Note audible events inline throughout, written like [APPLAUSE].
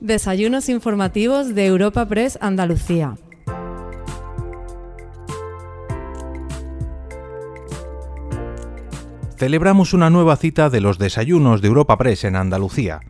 Desayunos informativos de Europa Press Andalucía. Celebramos una nueva cita de los desayunos de Europa Press en Andalucía.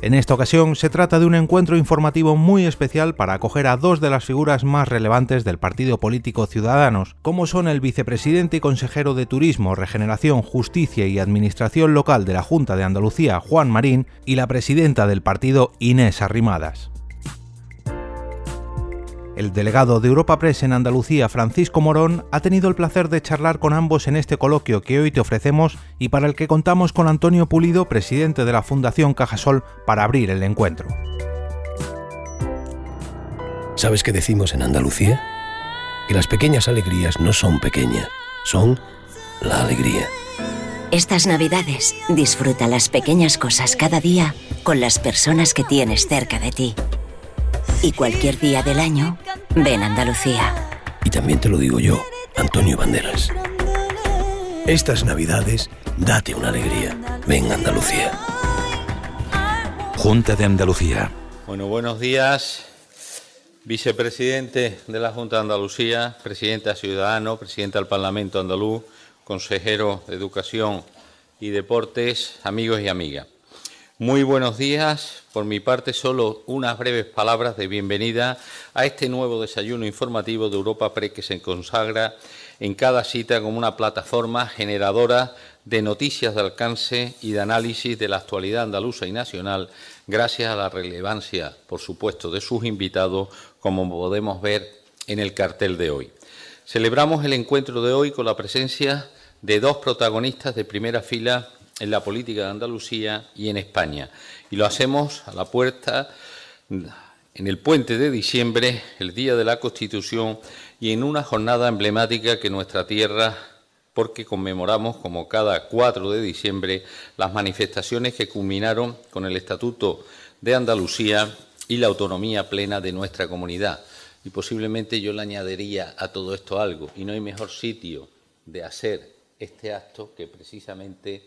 En esta ocasión se trata de un encuentro informativo muy especial para acoger a dos de las figuras más relevantes del partido político Ciudadanos, como son el vicepresidente y consejero de Turismo, Regeneración, Justicia y Administración Local de la Junta de Andalucía, Juan Marín, y la presidenta del partido, Inés Arrimadas. El delegado de Europa Press en Andalucía, Francisco Morón, ha tenido el placer de charlar con ambos en este coloquio que hoy te ofrecemos y para el que contamos con Antonio Pulido, presidente de la Fundación Cajasol, para abrir el encuentro. ¿Sabes qué decimos en Andalucía? Que las pequeñas alegrías no son pequeñas, son la alegría. Estas navidades disfruta las pequeñas cosas cada día con las personas que tienes cerca de ti. Y cualquier día del año, ven Andalucía. Y también te lo digo yo, Antonio Banderas. Estas navidades, date una alegría. Ven Andalucía. Junta de Andalucía. Bueno, buenos días. Vicepresidente de la Junta de Andalucía, presidente Ciudadano, presidente del Parlamento andaluz, consejero de Educación y Deportes, amigos y amigas. Muy buenos días. Por mi parte, solo unas breves palabras de bienvenida a este nuevo desayuno informativo de Europa Pre que se consagra en cada cita como una plataforma generadora de noticias de alcance y de análisis de la actualidad andaluza y nacional, gracias a la relevancia, por supuesto, de sus invitados, como podemos ver en el cartel de hoy. Celebramos el encuentro de hoy con la presencia de dos protagonistas de primera fila en la política de Andalucía y en España. Y lo hacemos a la puerta, en el puente de diciembre, el Día de la Constitución, y en una jornada emblemática que nuestra tierra, porque conmemoramos como cada 4 de diciembre las manifestaciones que culminaron con el Estatuto de Andalucía y la autonomía plena de nuestra comunidad. Y posiblemente yo le añadiría a todo esto algo, y no hay mejor sitio de hacer este acto que precisamente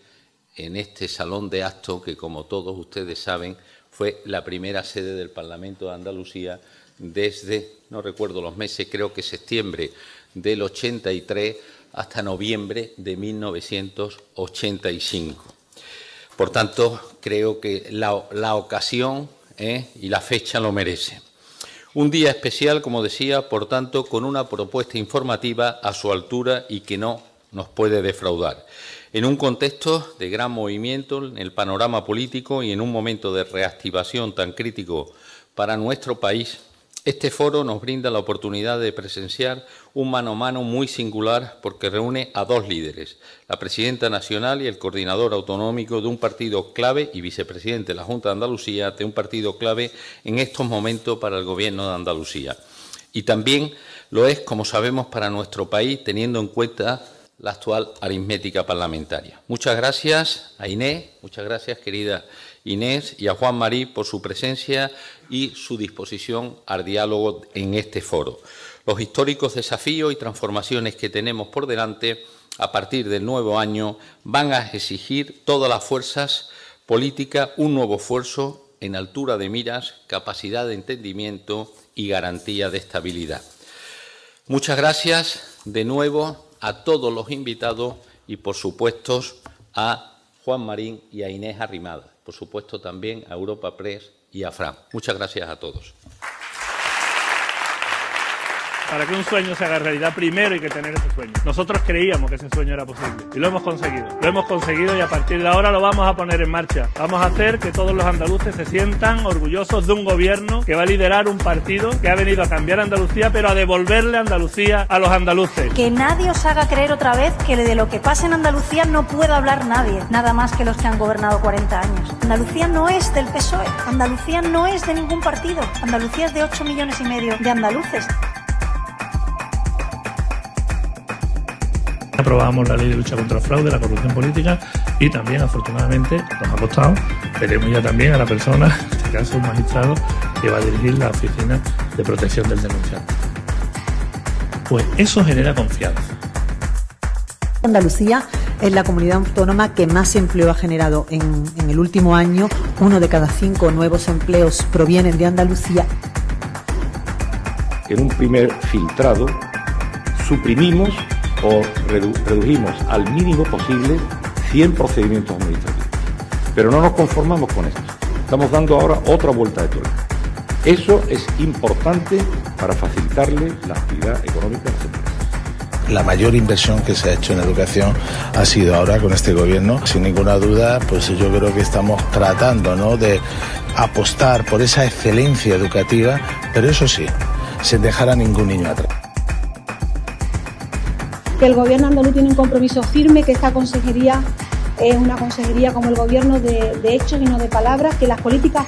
en este salón de actos que, como todos ustedes saben, fue la primera sede del Parlamento de Andalucía desde, no recuerdo los meses, creo que septiembre del 83 hasta noviembre de 1985. Por tanto, creo que la, ocasión ¿eh? y la fecha lo merecen. Un día especial, como decía, por tanto, con una propuesta informativa a su altura y que no nos puede defraudar. En un contexto de gran movimiento en el panorama político y en un momento de reactivación tan crítico para nuestro país, este foro nos brinda la oportunidad de presenciar un mano a mano muy singular porque reúne a dos líderes, la presidenta nacional y el coordinador autonómico de un partido clave y vicepresidente de la Junta de Andalucía de un partido clave en estos momentos para el Gobierno de Andalucía. Y también lo es, como sabemos, para nuestro país, teniendo en cuenta la actual aritmética parlamentaria. Muchas gracias a Inés, muchas gracias querida Inés y a Juan Marí por su presencia y su disposición al diálogo en este foro. Los históricos desafíos y transformaciones que tenemos por delante a partir del nuevo año van a exigir todas las fuerzas políticas un nuevo esfuerzo en altura de miras, capacidad de entendimiento y garantía de estabilidad. Muchas gracias de nuevo a todos los invitados y, por supuesto, a Juan Marín y a Inés Arrimada. Por supuesto, también a Europa Press y a Fran. Muchas gracias a todos. Para que un sueño se haga realidad, primero hay que tener ese sueño. Nosotros creíamos que ese sueño era posible y lo hemos conseguido. Lo hemos conseguido y a partir de ahora lo vamos a poner en marcha. Vamos a hacer que todos los andaluces se sientan orgullosos de un gobierno que va a liderar un partido que ha venido a cambiar Andalucía, pero a devolverle Andalucía a los andaluces. Que nadie os haga creer otra vez que de lo que pasa en Andalucía no puede hablar nadie, nada más que los que han gobernado 40 años. Andalucía no es del PSOE, Andalucía no es de ningún partido, Andalucía es de 8 millones y medio de andaluces. Aprobamos la ley de lucha contra el fraude, la corrupción política y también, afortunadamente, nos ha costado, tenemos ya también a la persona, en este caso un magistrado, que va a dirigir la Oficina de Protección del Denunciante. Pues eso genera confianza. Andalucía es la comunidad autónoma que más empleo ha generado en, en el último año. Uno de cada cinco nuevos empleos provienen de Andalucía. En un primer filtrado suprimimos o redu redujimos al mínimo posible 100 procedimientos administrativos. Pero no nos conformamos con esto. Estamos dando ahora otra vuelta de tuerca. Eso es importante para facilitarle la actividad económica a las empresas. La mayor inversión que se ha hecho en educación ha sido ahora con este gobierno. Sin ninguna duda, pues yo creo que estamos tratando ¿no? de apostar por esa excelencia educativa, pero eso sí, sin dejar a ningún niño atrás que el gobierno andaluz tiene un compromiso firme, que esta consejería es una consejería como el gobierno de, de hechos y no de palabras, que las políticas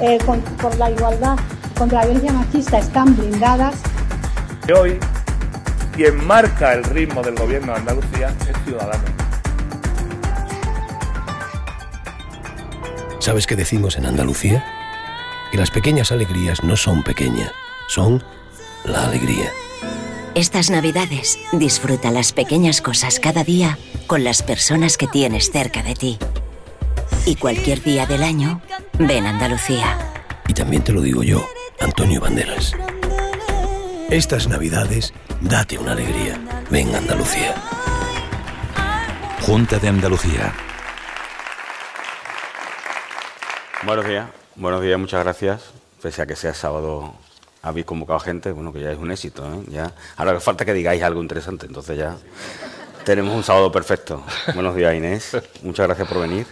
eh, con, por la igualdad contra la violencia machista están blindadas. Hoy, quien marca el ritmo del gobierno de Andalucía es Ciudadanos. ¿Sabes qué decimos en Andalucía? Que las pequeñas alegrías no son pequeñas, son la alegría. Estas navidades disfruta las pequeñas cosas cada día con las personas que tienes cerca de ti. Y cualquier día del año, ven Andalucía. Y también te lo digo yo, Antonio Banderas. Estas navidades, date una alegría. Ven Andalucía. Junta de Andalucía. Buenos días, buenos días, muchas gracias. Pese a que sea sábado habéis convocado gente, bueno, que ya es un éxito. ¿eh? Ya, ahora falta que digáis algo interesante, entonces ya tenemos un sábado perfecto. Buenos días, Inés. Muchas gracias por venir.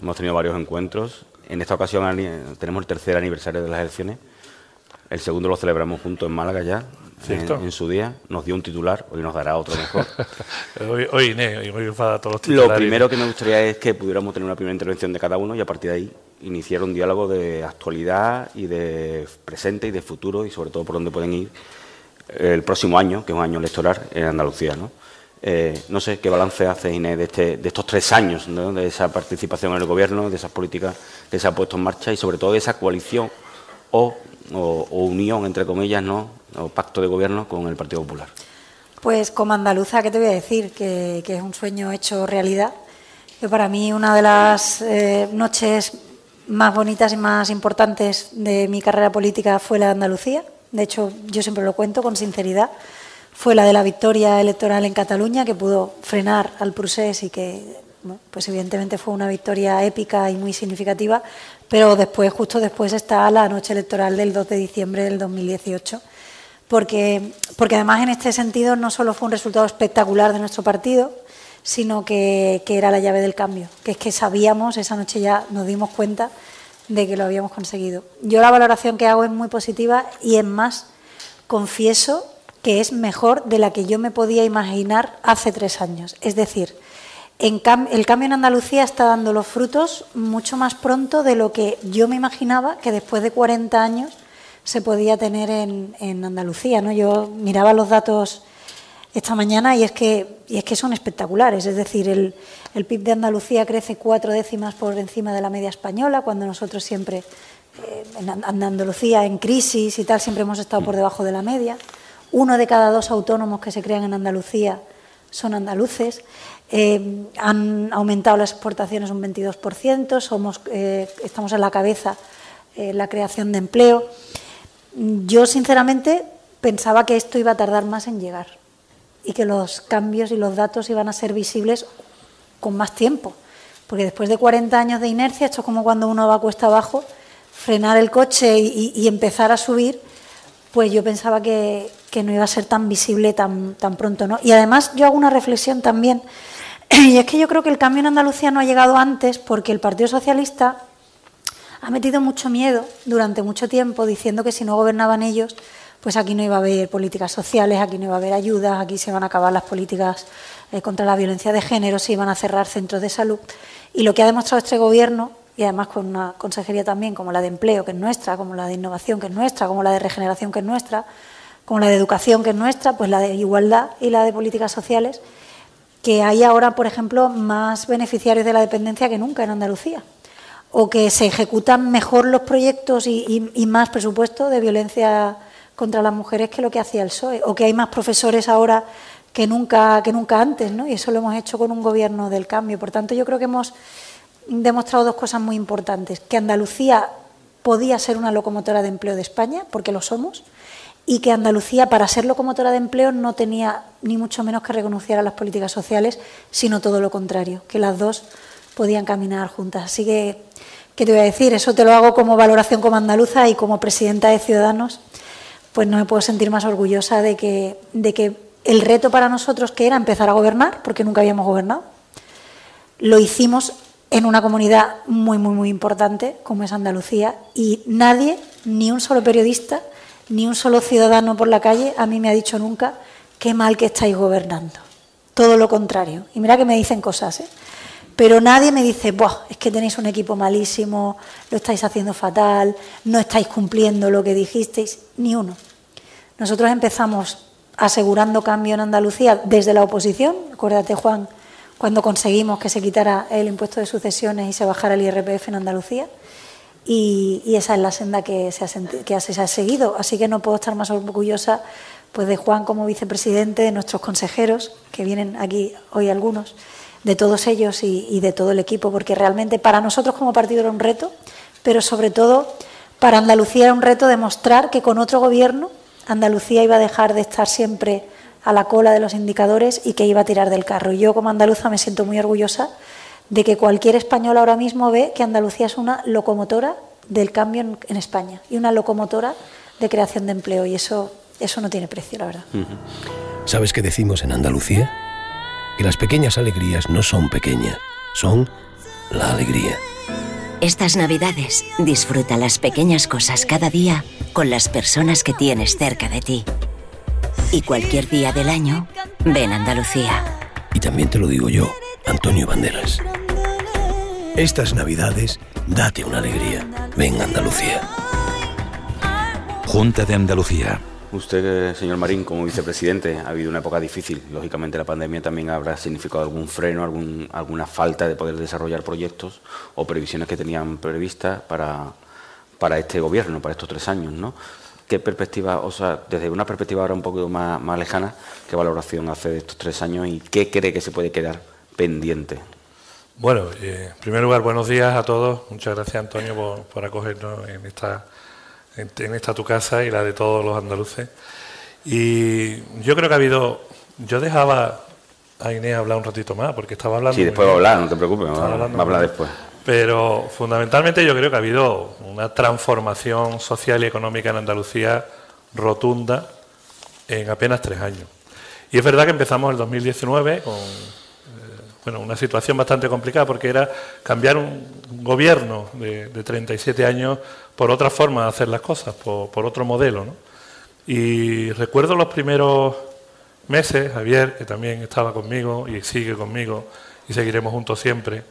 Hemos tenido varios encuentros. En esta ocasión tenemos el tercer aniversario de las elecciones. El segundo lo celebramos juntos en Málaga ya, en, en, su día. Nos dio un titular, hoy nos dará otro mejor. [LAUGHS] hoy, hoy, Inés, hoy a todos los titulares. Lo primero que me gustaría es que pudiéramos tener una primera intervención de cada uno y a partir de ahí iniciar un diálogo de actualidad y de presente y de futuro y sobre todo por dónde pueden ir el próximo año, que es un año electoral en Andalucía. ¿no? Eh, no sé qué balance hace Inés de, este, de estos tres años, ¿no? de esa participación en el Gobierno, de esas políticas que se ha puesto en marcha y sobre todo de esa coalición o, o, unión, entre comillas, ¿no? o pacto de gobierno con el Partido Popular. Pues como andaluza, ¿qué te voy a decir? Que, que es un sueño hecho realidad. Que para mí una de las eh, noches más bonitas y más importantes de mi carrera política fue la de Andalucía. De hecho, yo siempre lo cuento con sinceridad. Fue la de la victoria electoral en Cataluña, que pudo frenar al procés y que, pues evidentemente fue una victoria épica y muy significativa. Pero después, justo después, está la noche electoral del 2 de diciembre del 2018. Porque, porque además, en este sentido, no solo fue un resultado espectacular de nuestro partido, sino que, que, era la llave del cambio, que es que sabíamos, esa noche ya nos dimos cuenta de que lo habíamos conseguido. Yo la valoración que hago es muy positiva y en más confieso que es mejor de la que yo me podía imaginar hace tres años. Es decir, en el cambio en Andalucía está dando los frutos mucho más pronto de lo que yo me imaginaba que después de 40 años se podía tener en, en Andalucía. ¿no? Yo miraba los datos esta mañana y es que, y es que son espectaculares. Es decir, el, el, PIB de Andalucía crece cuatro décimas por encima de la media española, cuando nosotros siempre, eh, en Andalucía, en crisis y tal, siempre hemos estado por debajo de la media. Uno de cada dos autónomos que se crean en Andalucía son andaluces. Eh, han aumentado las exportaciones un 22%, somos, eh, estamos en la cabeza en la creación de empleo. Yo, sinceramente, pensaba que esto iba a tardar más en llegar y que los cambios y los datos iban a ser visibles con más tiempo. Porque después de 40 años de inercia, esto es como cuando uno va cuesta abajo, frenar el coche y, y empezar a subir, pues yo pensaba que, que, no iba a ser tan visible tan, tan pronto. ¿no? Y además yo hago una reflexión también, [CLEARS THROAT] y es que yo creo que el cambio en Andalucía no ha llegado antes porque el Partido Socialista ha metido mucho miedo durante mucho tiempo diciendo que si no gobernaban ellos, pues aquí no iba a haber políticas sociales, aquí no iba a haber ayudas, aquí se van a acabar las políticas eh, contra la violencia de género, se iban a cerrar centros de salud. Y lo que ha demostrado este Gobierno, y además con una consejería también como la de empleo, que es nuestra, como la de innovación, que es nuestra, como la de regeneración, que es nuestra, como la de educación, que es nuestra, pues la de igualdad y la de políticas sociales, que hay ahora, por ejemplo, más beneficiarios de la dependencia que nunca en Andalucía o que se ejecutan mejor los proyectos y, y, y más presupuesto de violencia contra las mujeres que lo que hacía el PSOE, o que hay más profesores ahora que nunca, que nunca antes, ¿no? Y eso lo hemos hecho con un gobierno del cambio. Por tanto, yo creo que hemos demostrado dos cosas muy importantes. Que Andalucía podía ser una locomotora de empleo de España, porque lo somos, y que Andalucía, para ser locomotora de empleo, no tenía ni mucho menos que reconocer a las políticas sociales, sino todo lo contrario, que las dos podían caminar juntas. Así que, ¿qué te voy a decir? Eso te lo hago como valoración como andaluza y como presidenta de Ciudadanos, pues no me puedo sentir más orgullosa de que, de que el reto para nosotros, que era empezar a gobernar, porque nunca habíamos gobernado, lo hicimos en una comunidad muy, muy, muy importante como es Andalucía y nadie, ni un solo periodista, ni un solo ciudadano por la calle a mí me ha dicho nunca qué mal que estáis gobernando. Todo lo contrario. Y mira que me dicen cosas, ¿eh? Pero nadie me dice, es que tenéis un equipo malísimo, lo estáis haciendo fatal, no estáis cumpliendo lo que dijisteis, ni uno. Nosotros empezamos asegurando cambio en Andalucía desde la oposición, acuérdate Juan, cuando conseguimos que se quitara el impuesto de sucesiones y se bajara el IRPF en Andalucía. Y, esa es la senda que se, ha, que se ha seguido. Así que no puedo estar más orgullosa pues, de Juan como vicepresidente, de nuestros consejeros, que vienen aquí hoy algunos, de todos ellos y, y de todo el equipo, porque realmente para nosotros como partido era un reto, pero sobre todo para Andalucía era un reto demostrar que con otro gobierno Andalucía iba a dejar de estar siempre a la cola de los indicadores y que iba a tirar del carro. Y yo como andaluza me siento muy orgullosa de que cualquier español ahora mismo ve que Andalucía es una locomotora del cambio en, España y una locomotora de creación de empleo y eso, eso no tiene precio, la verdad. ¿Sabes qué decimos en Andalucía? Que las pequeñas alegrías no son pequeñas, son la alegría. Estas navidades disfruta las pequeñas cosas cada día con las personas que tienes cerca de ti. Y cualquier día del año, ven Andalucía. Y también te lo digo yo, Antonio Banderas. Estas navidades, date una alegría. Ven Andalucía. Junta de Andalucía. Usted, señor Marín, como vicepresidente, ha habido una época difícil. Lógicamente, la pandemia también habrá significado algún freno, algún, alguna falta de poder desarrollar proyectos o previsiones que tenían previstas para, para este gobierno, para estos tres años, ¿no? ¿Qué perspectiva, o sea, desde una perspectiva ahora un poco más, más lejana, qué valoración hace de estos tres años y qué cree que se puede quedar pendiente? Bueno, eh, en primer lugar, buenos días a todos. Muchas gracias, Antonio, por, acogernos en esta, en, esta tu casa y la de todos los andaluces. Y yo creo que ha habido. Yo dejaba a Inés hablar un ratito más, porque estaba hablando. Sí, después va a hablar, no te preocupes, va, a hablar después. Pero fundamentalmente yo creo que ha habido una transformación social y económica en Andalucía rotunda en apenas tres años. Y es verdad que empezamos el 2019 con eh, una situación bastante complicada porque era cambiar un gobierno de, 37 años por otra forma de hacer las cosas, por, otro modelo. Y recuerdo los primeros meses, Javier, que también estaba conmigo y sigue conmigo y seguiremos juntos siempre,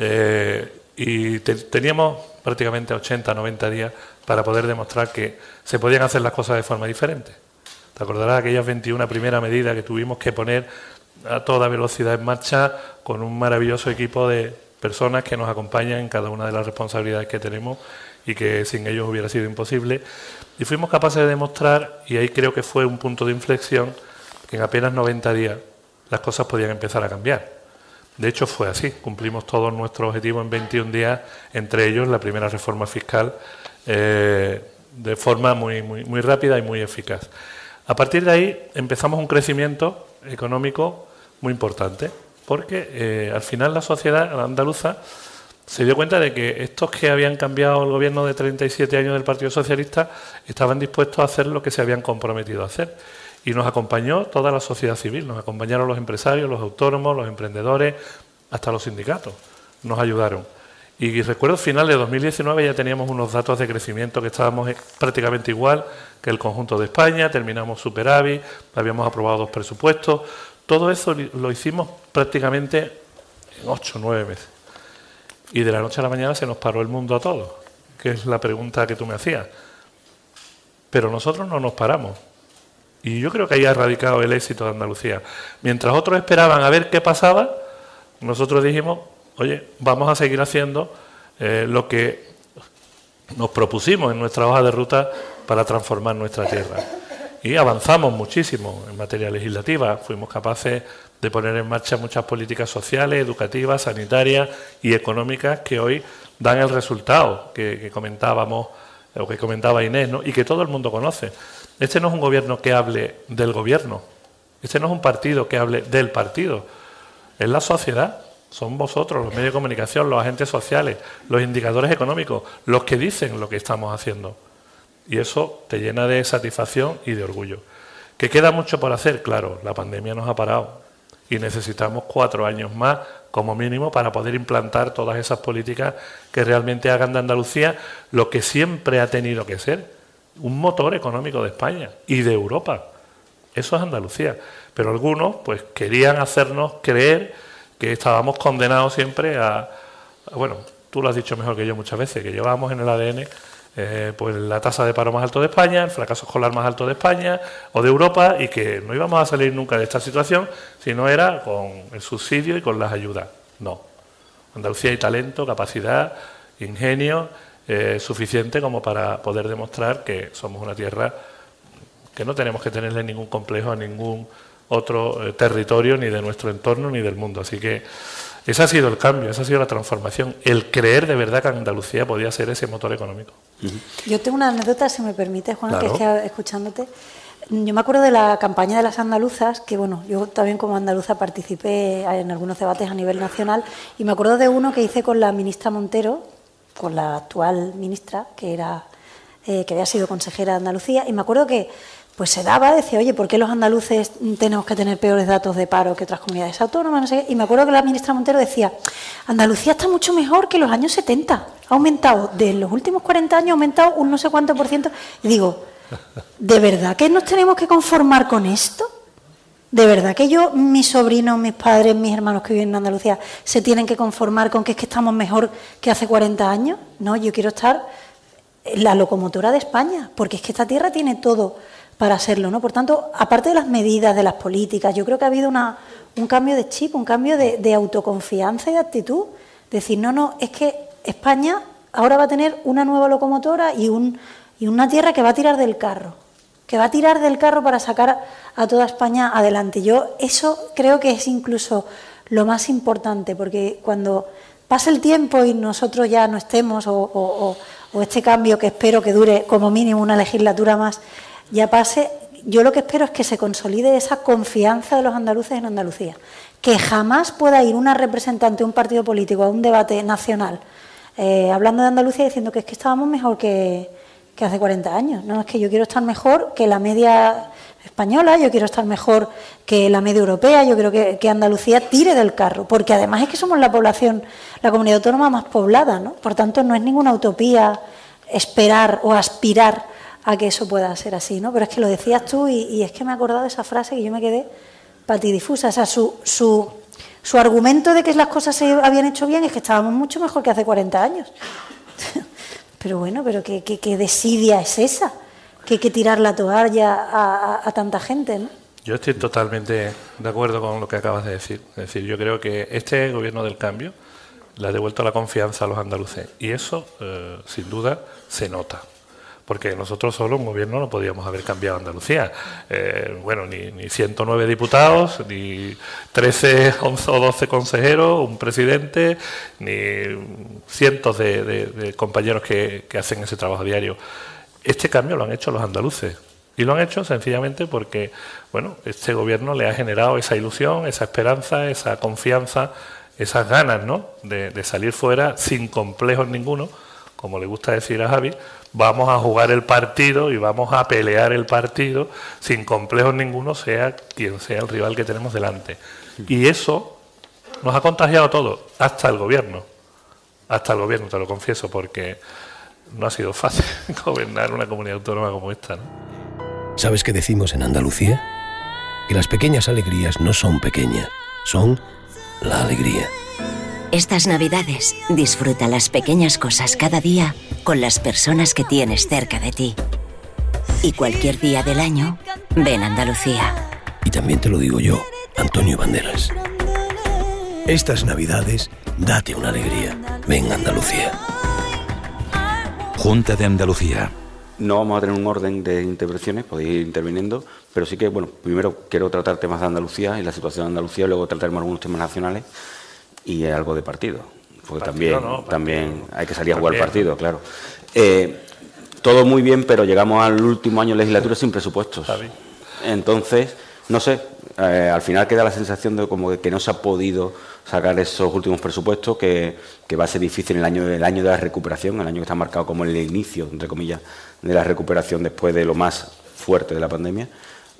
eh, y teníamos prácticamente 80, 90 días para poder demostrar que se podían hacer las cosas de forma diferente. Te acordarás aquellas 21 primeras medidas que tuvimos que poner a toda velocidad en marcha con un maravilloso equipo de personas que nos acompañan en cada una de las responsabilidades que tenemos y que sin ellos hubiera sido imposible. Y fuimos capaces de demostrar, y ahí creo que fue un punto de inflexión, que en apenas 90 días las cosas podían empezar a cambiar. De hecho, fue así. Cumplimos todos nuestros objetivos en 21 días, entre ellos la primera reforma fiscal, eh, de forma muy, muy, muy rápida y muy eficaz. A partir de ahí empezamos un crecimiento económico muy importante, porque eh, al final la sociedad andaluza se dio cuenta de que estos que habían cambiado el gobierno de 37 años del Partido Socialista estaban dispuestos a hacer lo que se habían comprometido a hacer. Y nos acompañó toda la sociedad civil, nos acompañaron los empresarios, los autónomos, los emprendedores, hasta los sindicatos, nos ayudaron. Y recuerdo, final de 2019 ya teníamos unos datos de crecimiento que estábamos prácticamente igual que el conjunto de España, terminamos superávit, habíamos aprobado dos presupuestos, todo eso lo hicimos prácticamente en ocho o nueve meses. Y de la noche a la mañana se nos paró el mundo a todos, que es la pregunta que tú me hacías. Pero nosotros no nos paramos. Y yo creo que ahí ha radicado el éxito de Andalucía. Mientras otros esperaban a ver qué pasaba, nosotros dijimos, oye, vamos a seguir haciendo eh, lo que nos propusimos en nuestra hoja de ruta para transformar nuestra tierra. Y avanzamos muchísimo en materia legislativa. Fuimos capaces de poner en marcha muchas políticas sociales, educativas, sanitarias y económicas que hoy dan el resultado que, comentábamos o que comentaba Inés, ¿no? y que todo el mundo conoce. Este no es un gobierno que hable del gobierno, este no es un partido que hable del partido, es la sociedad, son vosotros, los medios de comunicación, los agentes sociales, los indicadores económicos, los que dicen lo que estamos haciendo. Y eso te llena de satisfacción y de orgullo. ¿Que queda mucho por hacer? Claro, la pandemia nos ha parado y necesitamos cuatro años más como mínimo para poder implantar todas esas políticas que realmente hagan de Andalucía lo que siempre ha tenido que ser, un motor económico de España y de Europa. Eso es Andalucía. Pero algunos pues querían hacernos creer que estábamos condenados siempre a, bueno, tú lo has dicho mejor que yo muchas veces, que llevábamos en el ADN eh, pues la tasa de paro más alto de España, el fracaso escolar más alto de España o de Europa y que no íbamos a salir nunca de esta situación si no era con el subsidio y con las ayudas. No. Andalucía hay talento, capacidad, ingenio eh, suficiente como para poder demostrar que somos una tierra que no tenemos que tenerle ningún complejo a ningún otro eh, territorio ni de nuestro entorno ni del mundo. Así que ese ha sido el cambio, esa ha sido la transformación, el creer de verdad que Andalucía podía ser ese motor económico. Yo tengo una anécdota, si me permite, Juan, que es que escuchándote. Yo me acuerdo de la campaña de las andaluzas, que bueno, yo también como andaluza participé en algunos debates a nivel nacional, y me acuerdo de uno que hice con la ministra Montero, con la actual ministra, que era eh, que había sido consejera de Andalucía, y me acuerdo que pues se daba, decía, oye, ¿por qué los andaluces tenemos que tener peores datos de paro que otras comunidades autónomas? Y me acuerdo que la ministra Montero decía, Andalucía está mucho mejor que los años 70. Ha aumentado, de los últimos 40 años ha aumentado un no sé cuánto por ciento. Y digo, ¿de verdad que nos tenemos que conformar con esto? ¿De verdad que yo, mis sobrinos, mis padres, mis hermanos que viven en Andalucía, se tienen que conformar con que es que estamos mejor que hace 40 años? No, yo quiero estar en la locomotora de España, porque es que esta tierra tiene todo para hacerlo. ¿no? Por tanto, aparte de las medidas, de las políticas, yo creo que ha habido una, un cambio de chip, un cambio de, autoconfianza y de actitud. Decir, no, no, es que España ahora va a tener una nueva locomotora y, un, y una tierra que va a tirar del carro, que va a tirar del carro para sacar a toda España adelante. Yo eso creo que es incluso lo más importante, porque cuando pase el tiempo y nosotros ya no estemos, o este cambio que espero que dure como mínimo una legislatura más, ya pase, yo lo que espero es que se consolide esa confianza de los andaluces en Andalucía, que jamás pueda ir una representante de un partido político a un debate nacional eh, hablando de Andalucía diciendo que es que estábamos mejor que, hace 40 años. No, es que yo quiero estar mejor que la media española, yo quiero estar mejor que la media europea, yo quiero que, que, Andalucía tire del carro, porque además es que somos la población, la comunidad autónoma más poblada, ¿no? Por tanto, no es ninguna utopía esperar o aspirar a que eso pueda ser así, ¿no? Pero es que lo decías tú y, es que me he acordado de esa frase que yo me quedé patidifusa. O sea, su, su, su argumento de que las cosas se habían hecho bien es que estábamos mucho mejor que hace 40 años. [LAUGHS] pero bueno, pero ¿qué, qué, desidia es esa? Que hay que tirar la toalla a, tanta gente, ¿no? Yo estoy totalmente de acuerdo con lo que acabas de decir. Es decir, yo creo que este gobierno del cambio le ha devuelto la confianza a los andaluces y eso, eh, sin duda, se nota porque nosotros solo un gobierno no podíamos haber cambiado Andalucía. Eh, bueno, ni, ni, 109 diputados, ni 13, 11 o 12 consejeros, un presidente, ni cientos de, compañeros que, hacen ese trabajo diario. Este cambio lo han hecho los andaluces. Y lo han hecho sencillamente porque, bueno, este gobierno le ha generado esa ilusión, esa esperanza, esa confianza, esas ganas, ¿no? De, de salir fuera sin complejos ninguno, como le gusta decir a Javi, vamos a jugar el partido y vamos a pelear el partido sin complejos ninguno, sea quien sea el rival que tenemos delante. Y eso nos ha contagiado todo, hasta el gobierno. Hasta el gobierno, te lo confieso, porque no ha sido fácil [LAUGHS] gobernar una comunidad autónoma como esta. ¿Sabes qué decimos en Andalucía? Que las pequeñas alegrías no son pequeñas, son la alegría. Estas navidades disfruta las pequeñas cosas cada día con las personas que tienes cerca de ti. Y cualquier día del año, ven Andalucía. Y también te lo digo yo, Antonio Banderas. Estas navidades, date una alegría. Ven Andalucía. Junta de Andalucía. No vamos a tener un orden de intervenciones, podéis ir interviniendo, pero sí que, bueno, primero quiero tratar temas de Andalucía y la situación de Andalucía, luego trataremos algunos temas nacionales y algo de partido, porque también, también hay que salir a jugar partido, claro. Eh, todo muy bien, pero llegamos al último año de legislatura sin presupuestos. Entonces, no sé, eh, al final queda la sensación de como que no se ha podido sacar esos últimos presupuestos, que, va a ser difícil el año, el año de la recuperación, el año que está marcado como el inicio, entre comillas, de la recuperación después de lo más fuerte de la pandemia.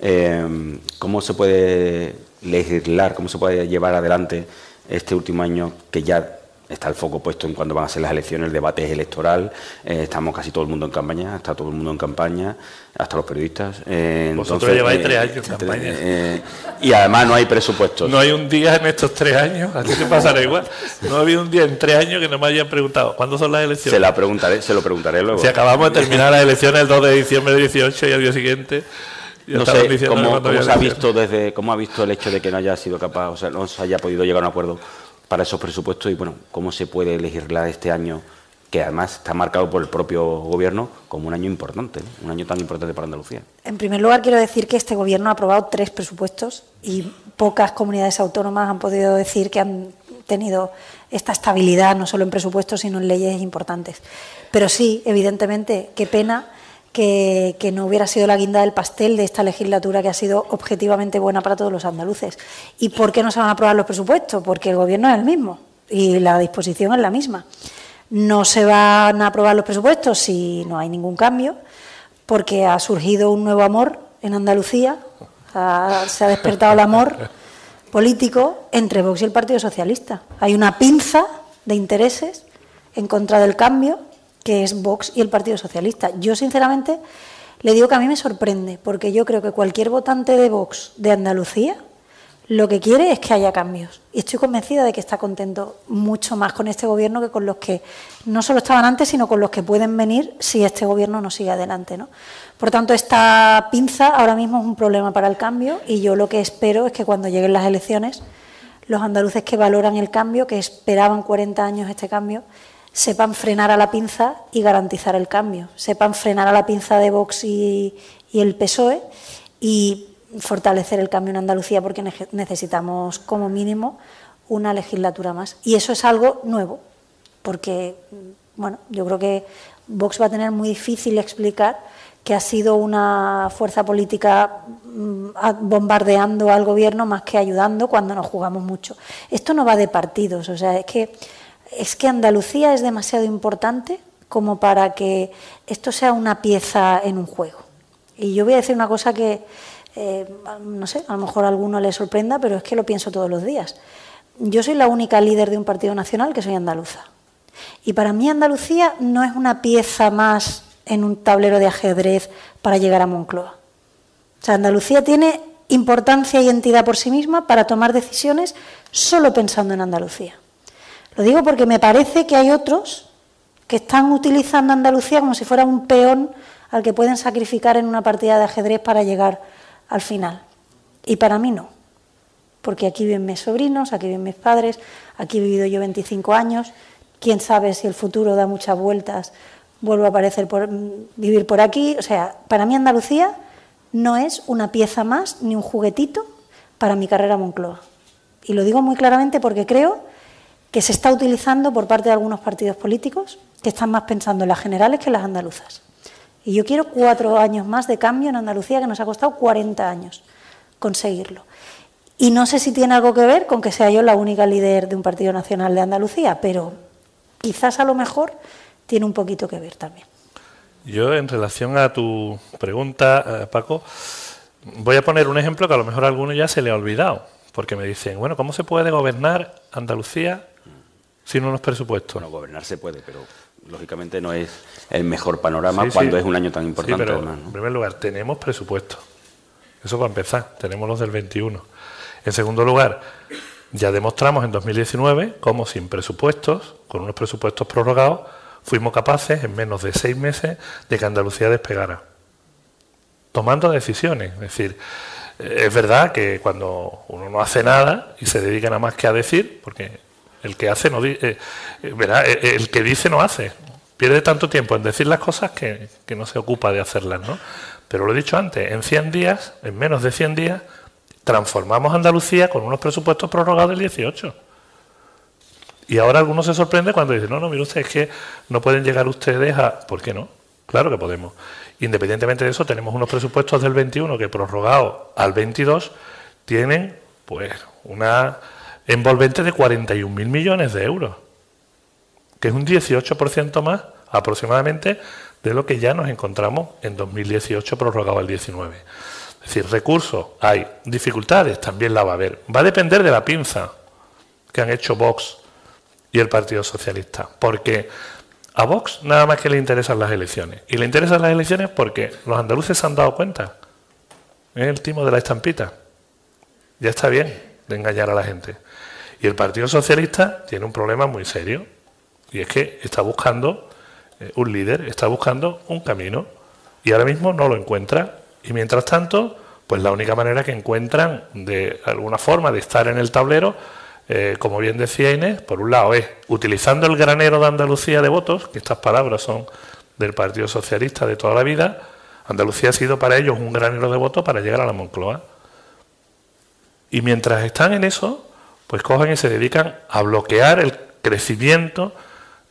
Eh, ¿Cómo se puede legislar, cómo se puede llevar adelante este último año que ya está el foco puesto en cuándo van a ser las elecciones, el debate es electoral, eh, estamos casi todo el mundo en campaña, está todo el mundo en campaña, hasta los periodistas. Eh, Vosotros lleváis tres años en campaña. Eh, y además no hay presupuestos. No hay un día en estos tres años, a ti te pasará igual, no ha habido un día en tres años que no me hayan preguntado, ¿cuándo son las elecciones? Se, la preguntaré, se lo preguntaré luego. Si acabamos de terminar las elecciones el 2 de diciembre de 18 y al día siguiente... No sé cómo, se ha visto desde cómo ha visto el hecho de que no haya sido capaz, o sea, no se haya podido llegar a un acuerdo para esos presupuestos y bueno, cómo se puede legislar este año que además está marcado por el propio gobierno como un año importante, un año tan importante para Andalucía. En primer lugar, quiero decir que este gobierno ha aprobado tres presupuestos y pocas comunidades autónomas han podido decir que han tenido esta estabilidad, no solo en presupuestos, sino en leyes importantes. Pero sí, evidentemente, qué pena que, no hubiera sido la guinda del pastel de esta legislatura que ha sido objetivamente buena para todos los andaluces. ¿Y por qué no se van a aprobar los presupuestos? Porque el Gobierno es el mismo y la disposición es la misma. No se van a aprobar los presupuestos si no hay ningún cambio, porque ha surgido un nuevo amor en Andalucía, se ha despertado el amor político entre Vox y el Partido Socialista. Hay una pinza de intereses en contra del cambio que es Vox y el Partido Socialista. Yo, sinceramente, le digo que a mí me sorprende, porque yo creo que cualquier votante de Vox de Andalucía lo que quiere es que haya cambios. Y estoy convencida de que está contento mucho más con este gobierno que con los que no solo estaban antes, sino con los que pueden venir si este gobierno no sigue adelante. ¿no? Por tanto, esta pinza ahora mismo es un problema para el cambio y yo lo que espero es que cuando lleguen las elecciones, los andaluces que valoran el cambio, que esperaban 40 años este cambio, sepan frenar a la pinza y garantizar el cambio, sepan frenar a la pinza de Vox y, el PSOE y fortalecer el cambio en Andalucía porque necesitamos como mínimo una legislatura más. Y eso es algo nuevo, porque bueno, yo creo que Vox va a tener muy difícil explicar que ha sido una fuerza política mm, bombardeando al gobierno más que ayudando cuando nos jugamos mucho. Esto no va de partidos, o sea, es que es que Andalucía es demasiado importante como para que esto sea una pieza en un juego. Y yo voy a decir una cosa que, eh, no sé, a lo mejor a alguno le sorprenda, pero es que lo pienso todos los días. Yo soy la única líder de un partido nacional que soy andaluza. Y para mí Andalucía no es una pieza más en un tablero de ajedrez para llegar a Moncloa. O sea, Andalucía tiene importancia y entidad por sí misma para tomar decisiones solo pensando en Andalucía. Lo digo porque me parece que hay otros que están utilizando Andalucía como si fuera un peón al que pueden sacrificar en una partida de ajedrez para llegar al final. Y para mí no, porque aquí viven mis sobrinos, aquí viven mis padres, aquí he vivido yo 25 años, quién sabe si el futuro da muchas vueltas, vuelvo a aparecer por, vivir por aquí. O sea, para mí Andalucía no es una pieza más ni un juguetito para mi carrera Moncloa. Y lo digo muy claramente porque creo que se está utilizando por parte de algunos partidos políticos que están más pensando en las generales que en las andaluzas. Y yo quiero cuatro años más de cambio en Andalucía, que nos ha costado 40 años conseguirlo. Y no sé si tiene algo que ver con que sea yo la única líder de un partido nacional de Andalucía, pero quizás a lo mejor tiene un poquito que ver también. Yo, en relación a tu pregunta, eh, Paco, voy a poner un ejemplo que a lo mejor a alguno ya se le ha olvidado, porque me dicen, bueno, ¿cómo se puede gobernar Andalucía sin unos presupuestos. Bueno, gobernar se puede, pero lógicamente no es el mejor panorama cuando es un año tan importante. pero, En primer lugar, tenemos presupuestos. Eso para empezar, tenemos los del 21. En segundo lugar, ya demostramos en 2019 cómo sin presupuestos, con unos presupuestos prorrogados, fuimos capaces en menos de seis meses de que Andalucía despegara. Tomando decisiones. Es decir, es verdad que cuando uno no hace nada y se dedica nada más que a decir, porque el que hace no eh, eh, verá, eh, el que dice no hace. pierde tanto tiempo en decir las cosas que, que no se ocupa de hacerlas, ¿no? Pero lo he dicho antes, en 100 días, en menos de 100 días, transformamos Andalucía con unos presupuestos prorrogados del 18. Y ahora algunos se sorprende cuando dicen, no, no, mire usted, es que no pueden llegar ustedes a... ¿Por qué no? Claro que podemos. Independientemente de eso, tenemos unos presupuestos del 21 que prorrogados al 22 tienen pues una envolvente de 41.000 millones de euros, que es un 18% más aproximadamente de lo que ya nos encontramos en 2018 prorrogado al 19. Es decir, recursos hay, dificultades también la va a haber. Va a depender de la pinza que han hecho Vox y el Partido Socialista, porque a Vox nada más que le interesan las elecciones. Y le interesan las elecciones porque los andaluces se han dado cuenta. Es el timo de la estampita. Ya está bien de engañar a la gente. Y el Partido Socialista tiene un problema muy serio. Y es que está buscando eh, un líder, está buscando un camino. Y ahora mismo no lo encuentra. Y mientras tanto, pues la única manera que encuentran de alguna forma de estar en el tablero, eh, como bien decía Inés, por un lado es utilizando el granero de Andalucía de votos, que estas palabras son del Partido Socialista de toda la vida, Andalucía ha sido para ellos un granero de votos para llegar a la Moncloa. Y mientras están en eso, pues cogen y se dedican a bloquear el crecimiento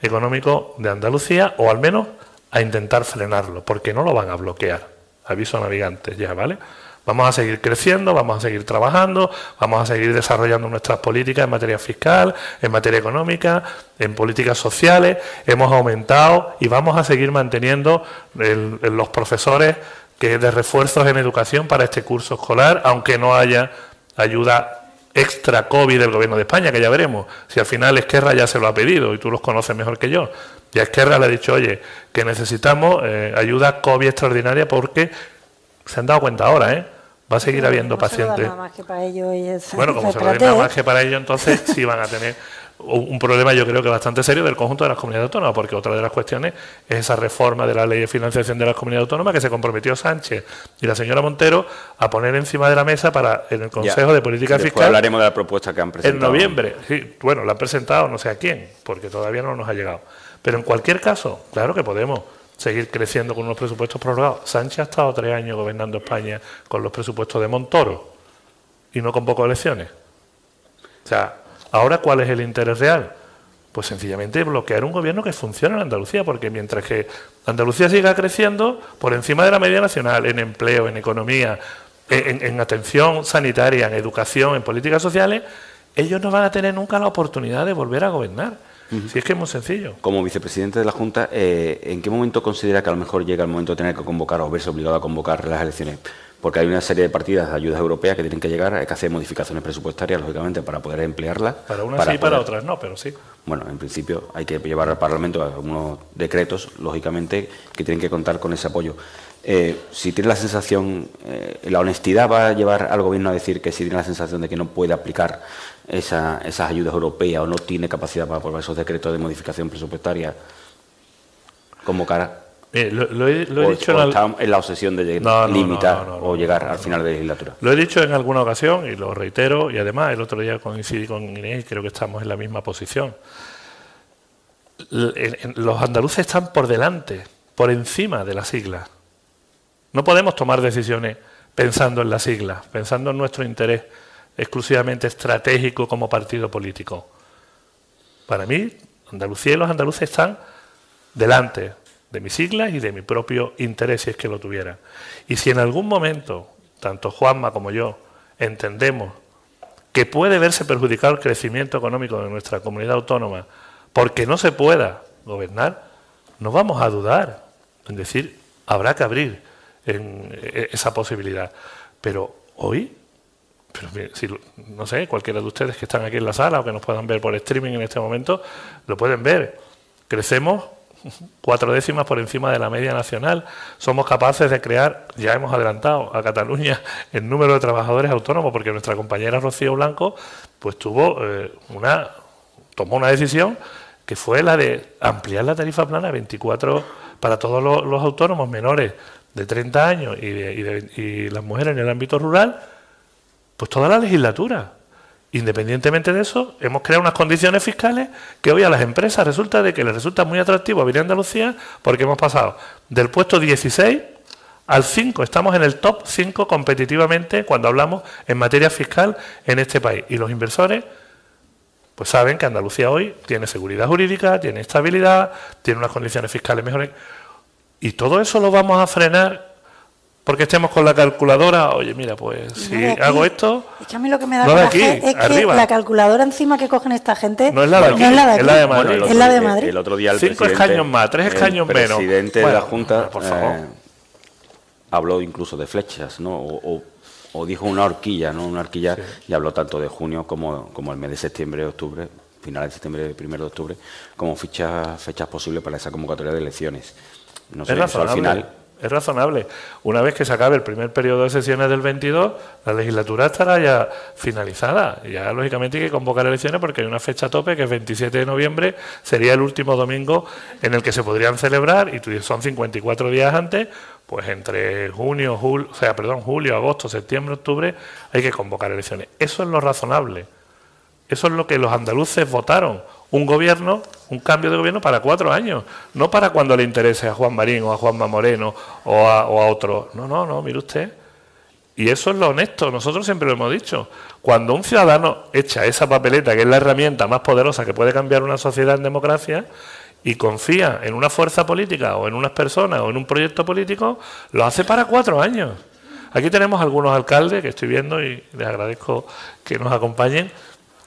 económico de Andalucía o al menos a intentar frenarlo, porque no lo van a bloquear. Aviso a navegantes ya, ¿vale? Vamos a seguir creciendo, vamos a seguir trabajando, vamos a seguir desarrollando nuestras políticas en materia fiscal, en materia económica, en políticas sociales. Hemos aumentado y vamos a seguir manteniendo los profesores que de refuerzos en educación para este curso escolar, aunque no haya ayuda extra COVID del Gobierno de España, que ya veremos. Si al final Esquerra ya se lo ha pedido y tú los conoces mejor que yo. Y a Esquerra le ha dicho, oye, que necesitamos eh, ayuda COVID extraordinaria porque se han dado cuenta ahora, ¿eh? Va a seguir habiendo pacientes. bueno, como se lo nada más que para ellos, entonces sí van a tener [LAUGHS] un problema yo creo que bastante serio del conjunto de las comunidades autónomas, porque otra de las cuestiones es esa reforma de la ley de financiación de las comunidades autónomas que se comprometió Sánchez y la señora Montero a poner encima de la mesa para en el Consejo de Política Fiscal. hablaremos de la propuesta que han presentado. En noviembre, sí, bueno, la han presentado no sé a quién, porque todavía no nos ha llegado. Pero en cualquier caso, claro que podemos seguir creciendo con unos presupuestos prorrogados. Sánchez ha estado tres años gobernando España con los presupuestos de Montoro y no convocó elecciones. O sea, ahora ¿cuál es el interés real? Pues sencillamente bloquear un gobierno que funcione en Andalucía, porque mientras que Andalucía siga creciendo por encima de la media nacional, en empleo, en economía, en, en atención sanitaria, en educación, en políticas sociales, ellos no van a tener nunca la oportunidad de volver a gobernar. Si es que es muy sencillo. Como vicepresidente de la Junta, eh, ¿en qué momento considera que a lo mejor llega el momento de tener que convocar o verse obligado a convocar las elecciones? Porque hay una serie de partidas de ayudas europeas que tienen que llegar, hay que hacer modificaciones presupuestarias, lógicamente, para poder emplearlas. Para unas sí, y para otras no, pero sí. Bueno, en principio hay que llevar al Parlamento algunos decretos, lógicamente, que tienen que contar con ese apoyo. Eh, si tiene la sensación, eh, la honestidad va a llevar al Gobierno a decir que si tiene la sensación de que no puede aplicar esas ayudas europeas o no tiene capacidad para aprobar esos decretos de modificación presupuestaria, convocar. Eh, lo, he, dicho en, la obsesión de limitar o llegar al final de la legislatura. Lo he dicho en alguna ocasión y lo reitero, y además el otro día coincidí con Inés y creo que estamos en la misma posición. Los andaluces están por delante, por encima de las siglas. No podemos tomar decisiones pensando en las siglas, pensando en nuestro interés exclusivamente estratégico como partido político. Para mí, Andalucía y los andaluces están delante de mis siglas y de mi propio interés, si es que lo tuviera. Y si en algún momento, tanto Juanma como yo, entendemos que puede verse perjudicado el crecimiento económico de nuestra comunidad autónoma porque no se pueda gobernar, no vamos a dudar en decir, habrá que abrir e-, esa posibilidad. Pero hoy no sé, cualquiera de ustedes que están aquí en la sala o que nos puedan ver por streaming en este momento, lo pueden ver. Crecemos cuatro décimas por encima de la media nacional. Somos capaces de crear, ya hemos adelantado a Cataluña [LAUGHS] el número de trabajadores autónomos, porque nuestra compañera Rocío Blanco pues tuvo eh, una, tomó una decisión que fue la de ampliar la tarifa plana a 24 para todos los, autónomos menores de 30 años y, y las mujeres en el ámbito rural pues toda la legislatura. Independientemente de eso, hemos creado unas condiciones fiscales que hoy a las empresas resulta de que les resulta muy atractivo venir a Andalucía porque hemos pasado del puesto 16 al 5. Estamos en el top 5 competitivamente cuando hablamos en materia fiscal en este país. Y los inversores pues saben que Andalucía hoy tiene seguridad jurídica, tiene estabilidad, tiene unas condiciones fiscales mejores. Y todo eso lo vamos a frenar porque estemos con la calculadora, oye, mira, pues si hago esto... Es que a mí lo que me da no es que la calculadora encima que cogen esta gente no es la de, aquí, es la de, Madrid. es la de Madrid. El, otro día el Cinco escaños más, tres escaños menos. El presidente de la Junta por favor. Eh, habló incluso de flechas, ¿no? O, o, dijo una horquilla, ¿no? Una horquilla y habló tanto de junio como, como el mes de septiembre, octubre, finales de septiembre, primero de octubre, como fechas, fechas posibles para esa convocatoria de elecciones. No sé, eso al final es razonable. Una vez que se acabe el primer periodo de sesiones del 22, la legislatura estará ya finalizada. Ya, lógicamente, hay que convocar elecciones porque hay una fecha tope que es 27 de noviembre, sería el último domingo en el que se podrían celebrar, y son 54 días antes, pues entre junio, julio, o sea, perdón, julio, agosto, septiembre, octubre, hay que convocar elecciones. Eso es lo razonable. Eso es lo que los andaluces votaron un gobierno, un cambio de gobierno para cuatro años, no para cuando le interese a Juan Marín o a Juanma Moreno o a, o a otro. No, no, no, mire usted. Y eso es lo honesto, nosotros siempre lo hemos dicho. Cuando un ciudadano echa esa papeleta, que es la herramienta más poderosa que puede cambiar una sociedad en democracia, y confía en una fuerza política o en unas personas o en un proyecto político, lo hace para cuatro años. Aquí tenemos algunos alcaldes que estoy viendo y les agradezco que nos acompañen,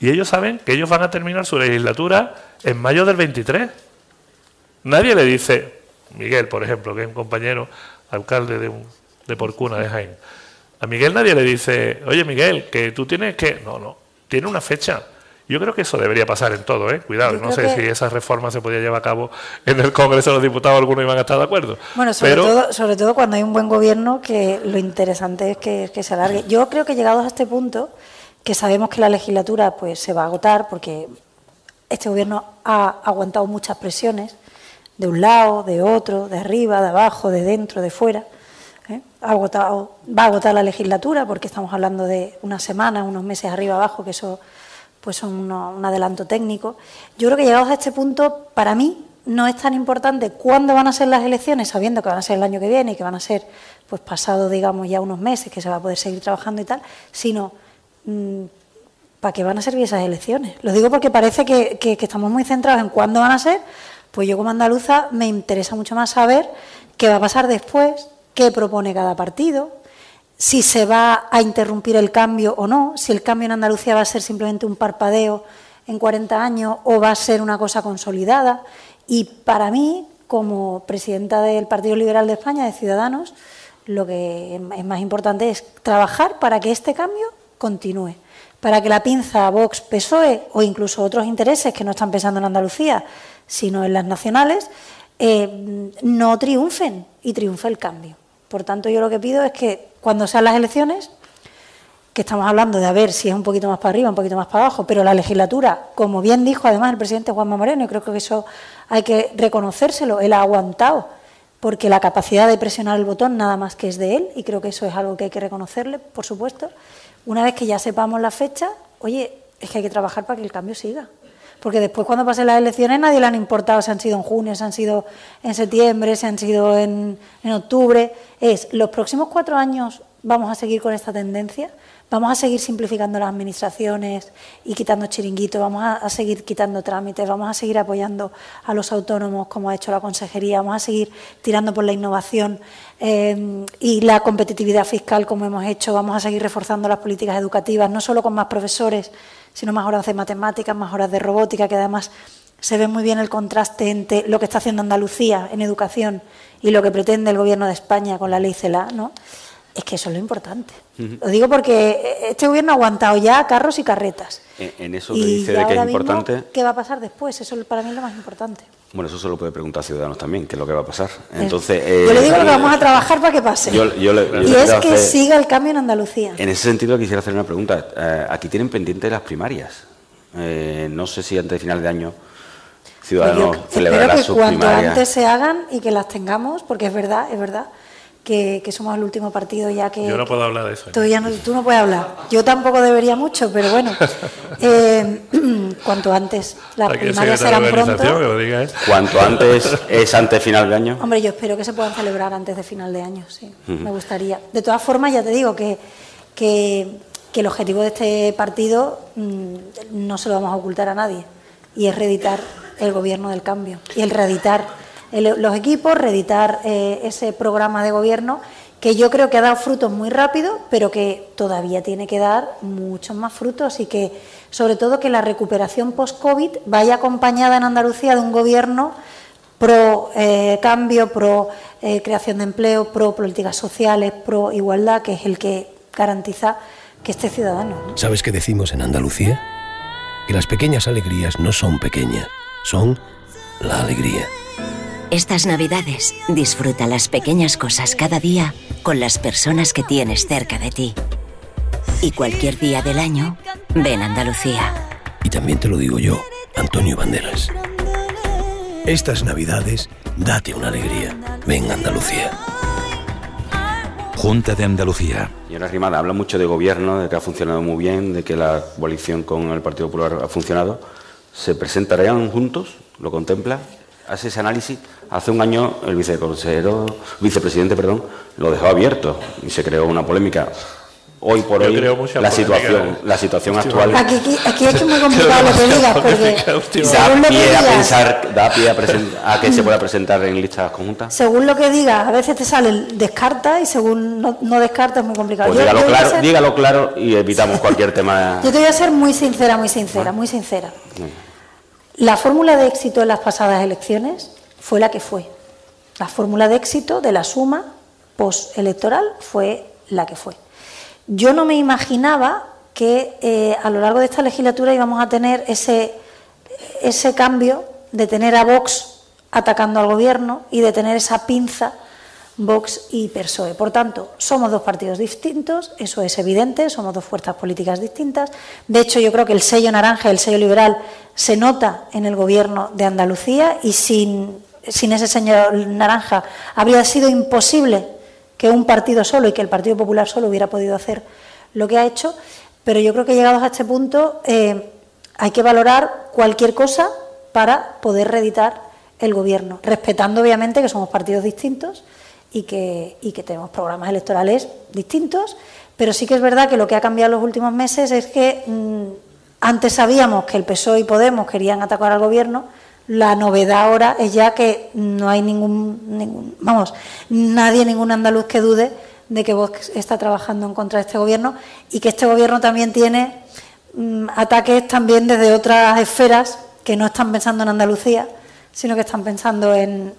y ellos saben que ellos van a terminar su legislatura en mayo del 23. Nadie le dice, Miguel, por ejemplo, que es un compañero alcalde de, un, de Porcuna, de Jaén. A Miguel nadie le dice, oye Miguel, que tú tienes que... No, no, tiene una fecha. Yo creo que eso debería pasar en todo, ¿eh? Cuidado, no sé si esa reforma se podía llevar a cabo en el Congreso de los Diputados, algunos iban a estar de acuerdo. Bueno, sobre, todo, sobre todo cuando hay un buen gobierno, que lo interesante es que, que se alargue. Yo creo que llegados a este punto, que sabemos que la legislatura pues se va a agotar porque este gobierno ha aguantado muchas presiones de un lado, de otro, de arriba, de abajo, de dentro, de fuera. ¿eh? Ha agotado, va a agotar la legislatura porque estamos hablando de una semana, unos meses arriba abajo, que eso pues son un adelanto técnico. Yo creo que llegados a este punto, para mí no es tan importante cuándo van a ser las elecciones, sabiendo que van a ser el año que viene y que van a ser pues pasado, digamos, ya unos meses, que se va a poder seguir trabajando y tal, sino ¿para qué van a servir esas elecciones? Lo digo porque parece que, estamos muy centrados en cuándo van a ser, pues yo como andaluza me interesa mucho más saber qué va a pasar después, qué propone cada partido, si se va a interrumpir el cambio o no, si el cambio en Andalucía va a ser simplemente un parpadeo en 40 años o va a ser una cosa consolidada. Y para mí, como presidenta del Partido Liberal de España, de Ciudadanos, lo que es más importante es trabajar para que este cambio continúe. Para que la pinza Vox, PSOE o incluso otros intereses que no están pensando en Andalucía, sino en las nacionales, eh, no triunfen y triunfe el cambio. Por tanto, yo lo que pido es que cuando sean las elecciones, que estamos hablando de a ver si es un poquito más para arriba, un poquito más para abajo, pero la legislatura, como bien dijo además el presidente Juanma Moreno, y creo que eso hay que reconocérselo, él ha aguantado, porque la capacidad de presionar el botón nada más que es de él, y creo que eso es algo que hay que reconocerle, por supuesto. Una vez que ya sepamos la fecha, oye, es que hay que trabajar para que el cambio siga. Porque después cuando pasen las elecciones nadie le han importado si han sido en junio, si han sido en septiembre, si han sido en, en octubre. Es, los próximos cuatro años vamos a seguir con esta tendencia. Vamos a seguir simplificando las administraciones y quitando chiringuitos, vamos a, seguir quitando trámites, vamos a seguir apoyando a los autónomos como ha hecho la Consejería, vamos a seguir tirando por la innovación eh, y la competitividad fiscal como hemos hecho, vamos a seguir reforzando las políticas educativas, no solo con más profesores, sino más horas de matemáticas, más horas de robótica, que además se ve muy bien el contraste entre lo que está haciendo Andalucía en educación y lo que pretende el Gobierno de España con la ley CELA, ¿no? Es que eso es lo importante. Lo digo porque este gobierno ha aguantado ya carros y carretas. En, eso que dice de que es importante. ¿Qué va a pasar después? Eso para mí es lo más importante. Bueno, eso se lo puede preguntar a Ciudadanos también, qué es lo que va a pasar. Entonces, yo le digo que vamos a trabajar para que pase. y es que siga el cambio en Andalucía. En ese sentido, quisiera hacer una pregunta. Eh, aquí tienen pendientes las primarias. Eh, no sé si antes de final de año Ciudadanos pues celebrará espero que cuanto antes se hagan y que las tengamos, porque es verdad, es verdad que, somos el último partido ya que... Yo no puedo hablar de eso. Tú, no, tú no puedes hablar. Yo tampoco debería mucho, pero bueno, [LAUGHS] eh, [CLEARS THROAT] cuanto antes. Las primarias serán pronto. Cuanto antes es antes final de año. Hombre, yo espero que se puedan celebrar antes de final de año, sí. Me gustaría. De todas formas, ya te digo que, que, el objetivo de este partido mm, no se lo vamos a ocultar a nadie y es reeditar el gobierno del cambio y el reeditar los equipos, reeditar eh, ese programa de gobierno que yo creo que ha dado frutos muy rápido, pero que todavía tiene que dar muchos más frutos y que, sobre todo, que la recuperación post-COVID vaya acompañada en Andalucía de un gobierno pro eh, cambio, pro eh, creación de empleo, pro políticas sociales, pro igualdad, que es el que garantiza que esté ciudadano. ¿Sabes qué decimos en Andalucía? Que las pequeñas alegrías no son pequeñas, son la alegría. Estas navidades disfruta las pequeñas cosas cada día con las personas que tienes cerca de ti. Y cualquier día del año, ven Andalucía. Y también te lo digo yo, Antonio Banderas. Estas navidades, date una alegría. Ven Andalucía. Junta de Andalucía. Señora Rimada, habla mucho de gobierno, de que ha funcionado muy bien, de que la coalición con el Partido Popular ha funcionado. ¿Se presentarían juntos? ¿Lo contempla? Hace ese análisis, hace un año el viceconsejero, vicepresidente perdón, lo dejó abierto y se creó una polémica. Hoy por hoy la situación, ¿eh? la situación actual. Aquí, aquí, es muy [LAUGHS] complicado lo que digas, porque da pie a pensar, da pie a, que se pueda presentar en listas conjuntas. Según lo que digas, a veces te sale descarta y según no, no descarta es muy complicado. Pues dígalo, claro, dígalo claro y evitamos cualquier tema. [LAUGHS] Yo te voy a ser muy sincera, muy sincera, muy sincera. La fórmula de éxito en las pasadas elecciones fue la que fue. La fórmula de éxito de la suma postelectoral fue la que fue. Yo no me imaginaba que eh, a lo largo de esta legislatura íbamos a tener ese, ese cambio de tener a Vox atacando al gobierno y de tener esa pinza Vox y PSOE. Por tanto, somos dos partidos distintos, eso es evidente, somos dos fuerzas políticas distintas. De hecho, yo creo que el sello naranja, el sello liberal, se nota en el gobierno de Andalucía y sin, sin ese sello naranja habría sido imposible que un partido solo y que el Partido Popular solo hubiera podido hacer lo que ha hecho. Pero yo creo que llegados a este punto eh, hay que valorar cualquier cosa para poder reeditar el gobierno, respetando obviamente que somos partidos distintos y que, y que tenemos programas electorales distintos, pero sí que es verdad que lo que ha cambiado en los últimos meses es que mm, antes sabíamos que el PSOE y Podemos querían atacar al gobierno, la novedad ahora es ya que no hay ningún, vamos, nadie, ningún andaluz que dude de que Vox está trabajando en contra de este gobierno y que este gobierno también tiene mm, ataques también desde otras esferas que no están pensando en Andalucía sino que están pensando en,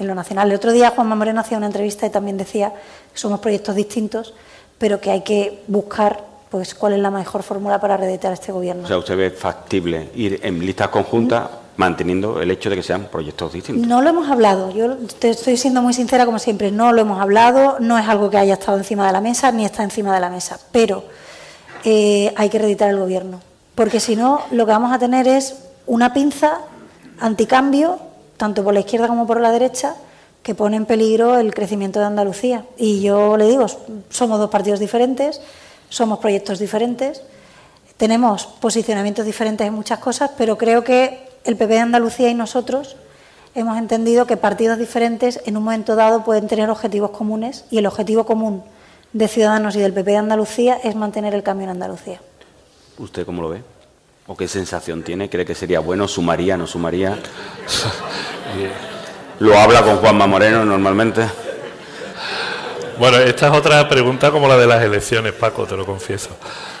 lo nacional. El otro día Juanma Moreno hacía una entrevista y también decía que somos proyectos distintos, pero que hay que buscar pues cuál es la mejor fórmula para reeditar este gobierno. O sea, ¿usted ve factible ir en listas conjuntas manteniendo el hecho de que sean proyectos distintos? No lo hemos hablado, yo te estoy siendo muy sincera como siempre, no lo hemos hablado, no es algo que haya estado encima de la mesa ni está encima de la mesa, pero eh, hay que reeditar el gobierno, porque si no lo que vamos a tener es una pinza anticambio, tanto por la izquierda como por la derecha, que pone en peligro el crecimiento de Andalucía. Y yo le digo, somos dos partidos diferentes, somos proyectos diferentes, tenemos posicionamientos diferentes en muchas cosas, pero creo que el PP de Andalucía y nosotros hemos entendido que partidos diferentes en un momento dado pueden tener objetivos comunes y el objetivo común de Ciudadanos y del PP de Andalucía es mantener el cambio en Andalucía. ¿Usted cómo lo ve? ¿O qué sensación tiene? ¿Cree que sería bueno? ¿Sumaría? ¿No sumaría? [LAUGHS] ¿Lo habla con Juanma Moreno normalmente? Bueno, esta es otra pregunta como la de las elecciones, Paco, te lo confieso.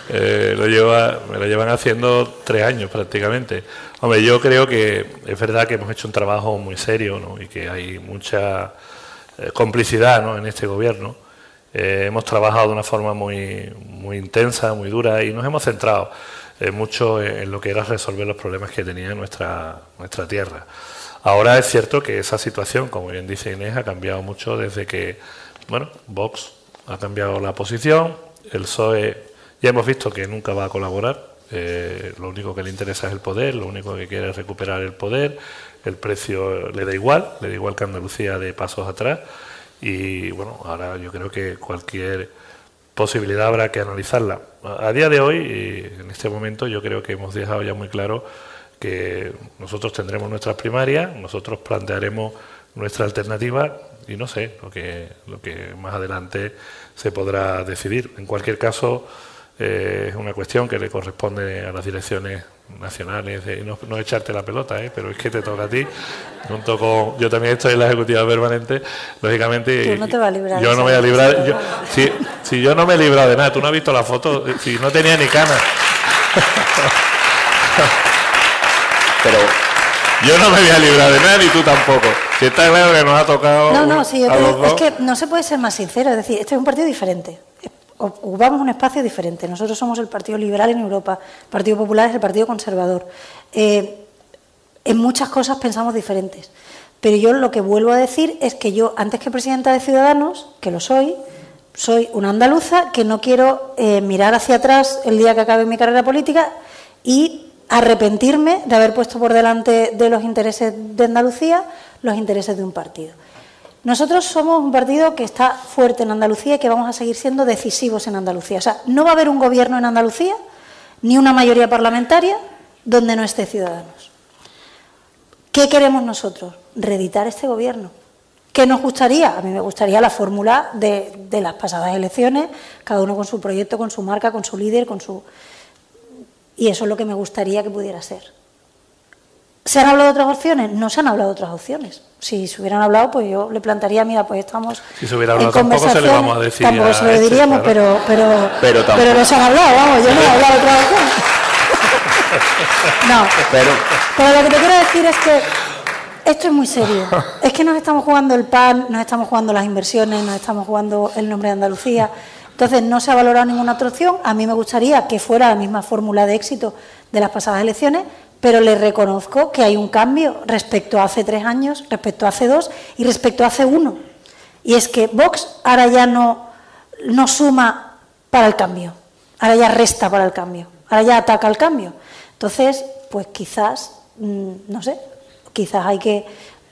Eh, lo lleva, me lo llevan haciendo tres años prácticamente. Hombre, yo creo que es verdad que hemos hecho un trabajo muy serio ¿no? y que hay mucha eh, complicidad ¿no? en este gobierno. Eh, hemos trabajado de una forma muy, muy intensa, muy dura y nos hemos centrado eh, mucho en lo que era resolver los problemas que tenía nuestra, nuestra tierra. Ahora es cierto que esa situación, como bien dice Inés, ha cambiado mucho desde que, bueno, Vox ha cambiado la posición, el PSOE ya hemos visto que nunca va a colaborar, eh, lo único que le interesa es el poder, lo único que quiere es recuperar el poder, el precio le da igual, le da igual que Andalucía de pasos atrás y bueno, ahora yo creo que cualquier posibilidad habrá que analizarla. A día de hoy, en este momento, yo creo que hemos dejado ya muy claro que nosotros tendremos nuestras primarias, nosotros plantearemos nuestra alternativa y no sé lo que, lo que más adelante se podrá decidir. En cualquier caso, eh, es una cuestión que le corresponde a las direcciones nacionales, de, no, no, echarte la pelota, ¿eh? pero es que te toca a ti, junto con, yo también estoy en la ejecutiva permanente, lógicamente, no te va a librar yo no me voy a librar, yo, si, si, yo no me he librado de nada, tú no has visto la foto, si no tenía ni canas. pero yo no me voy a librar de nada ni tú tampoco. Si está claro que nos ha tocado. No, no, sí, yo te, es que no se puede ser más sincero. Es decir, este es un partido diferente. Ocupamos un espacio diferente. Nosotros somos el Partido Liberal en Europa. El Partido Popular es el Partido Conservador. Eh, en muchas cosas pensamos diferentes. Pero yo lo que vuelvo a decir es que yo, antes que presidenta de Ciudadanos, que lo soy, soy una andaluza que no quiero eh, mirar hacia atrás el día que acabe mi carrera política y arrepentirme de haber puesto por delante de los intereses de Andalucía los intereses de un partido. Nosotros somos un partido que está fuerte en Andalucía y que vamos a seguir siendo decisivos en Andalucía. O sea, no va a haber un gobierno en Andalucía ni una mayoría parlamentaria donde no esté Ciudadanos. ¿Qué queremos nosotros? Reeditar este gobierno. ¿Qué nos gustaría? A mí me gustaría la fórmula de, de las pasadas elecciones, cada uno con su proyecto, con su marca, con su líder, con su y eso es lo que me gustaría que pudiera ser. ¿Se han hablado de otras opciones? No se han hablado de otras opciones. Si se hubieran hablado, pues yo le plantaría, mira, pues estamos. Si se hubiera hablado, tampoco se le vamos a decir. Tampoco se lo este, diríamos, pero, pero, pero, pero, no se han hablado, vamos, yo no he hablado de otras opciones. [LAUGHS] No. Pero, pero lo que te quiero decir es que esto es muy serio. [LAUGHS] Es que nos estamos jugando el PAN, nos estamos jugando las inversiones, nos estamos jugando el nombre de Andalucía. Entonces, no se ha valorado ninguna otra opción. A mí me gustaría que fuera la misma fórmula de éxito de las pasadas elecciones, pero le reconozco que hay un cambio respecto a hace tres años, respecto a hace dos y respecto a hace uno. Y es que Vox ahora ya no, no suma para el cambio, ahora ya resta para el cambio, ahora ya ataca el cambio. Entonces, pues quizás, mm, no sé, quizás hay que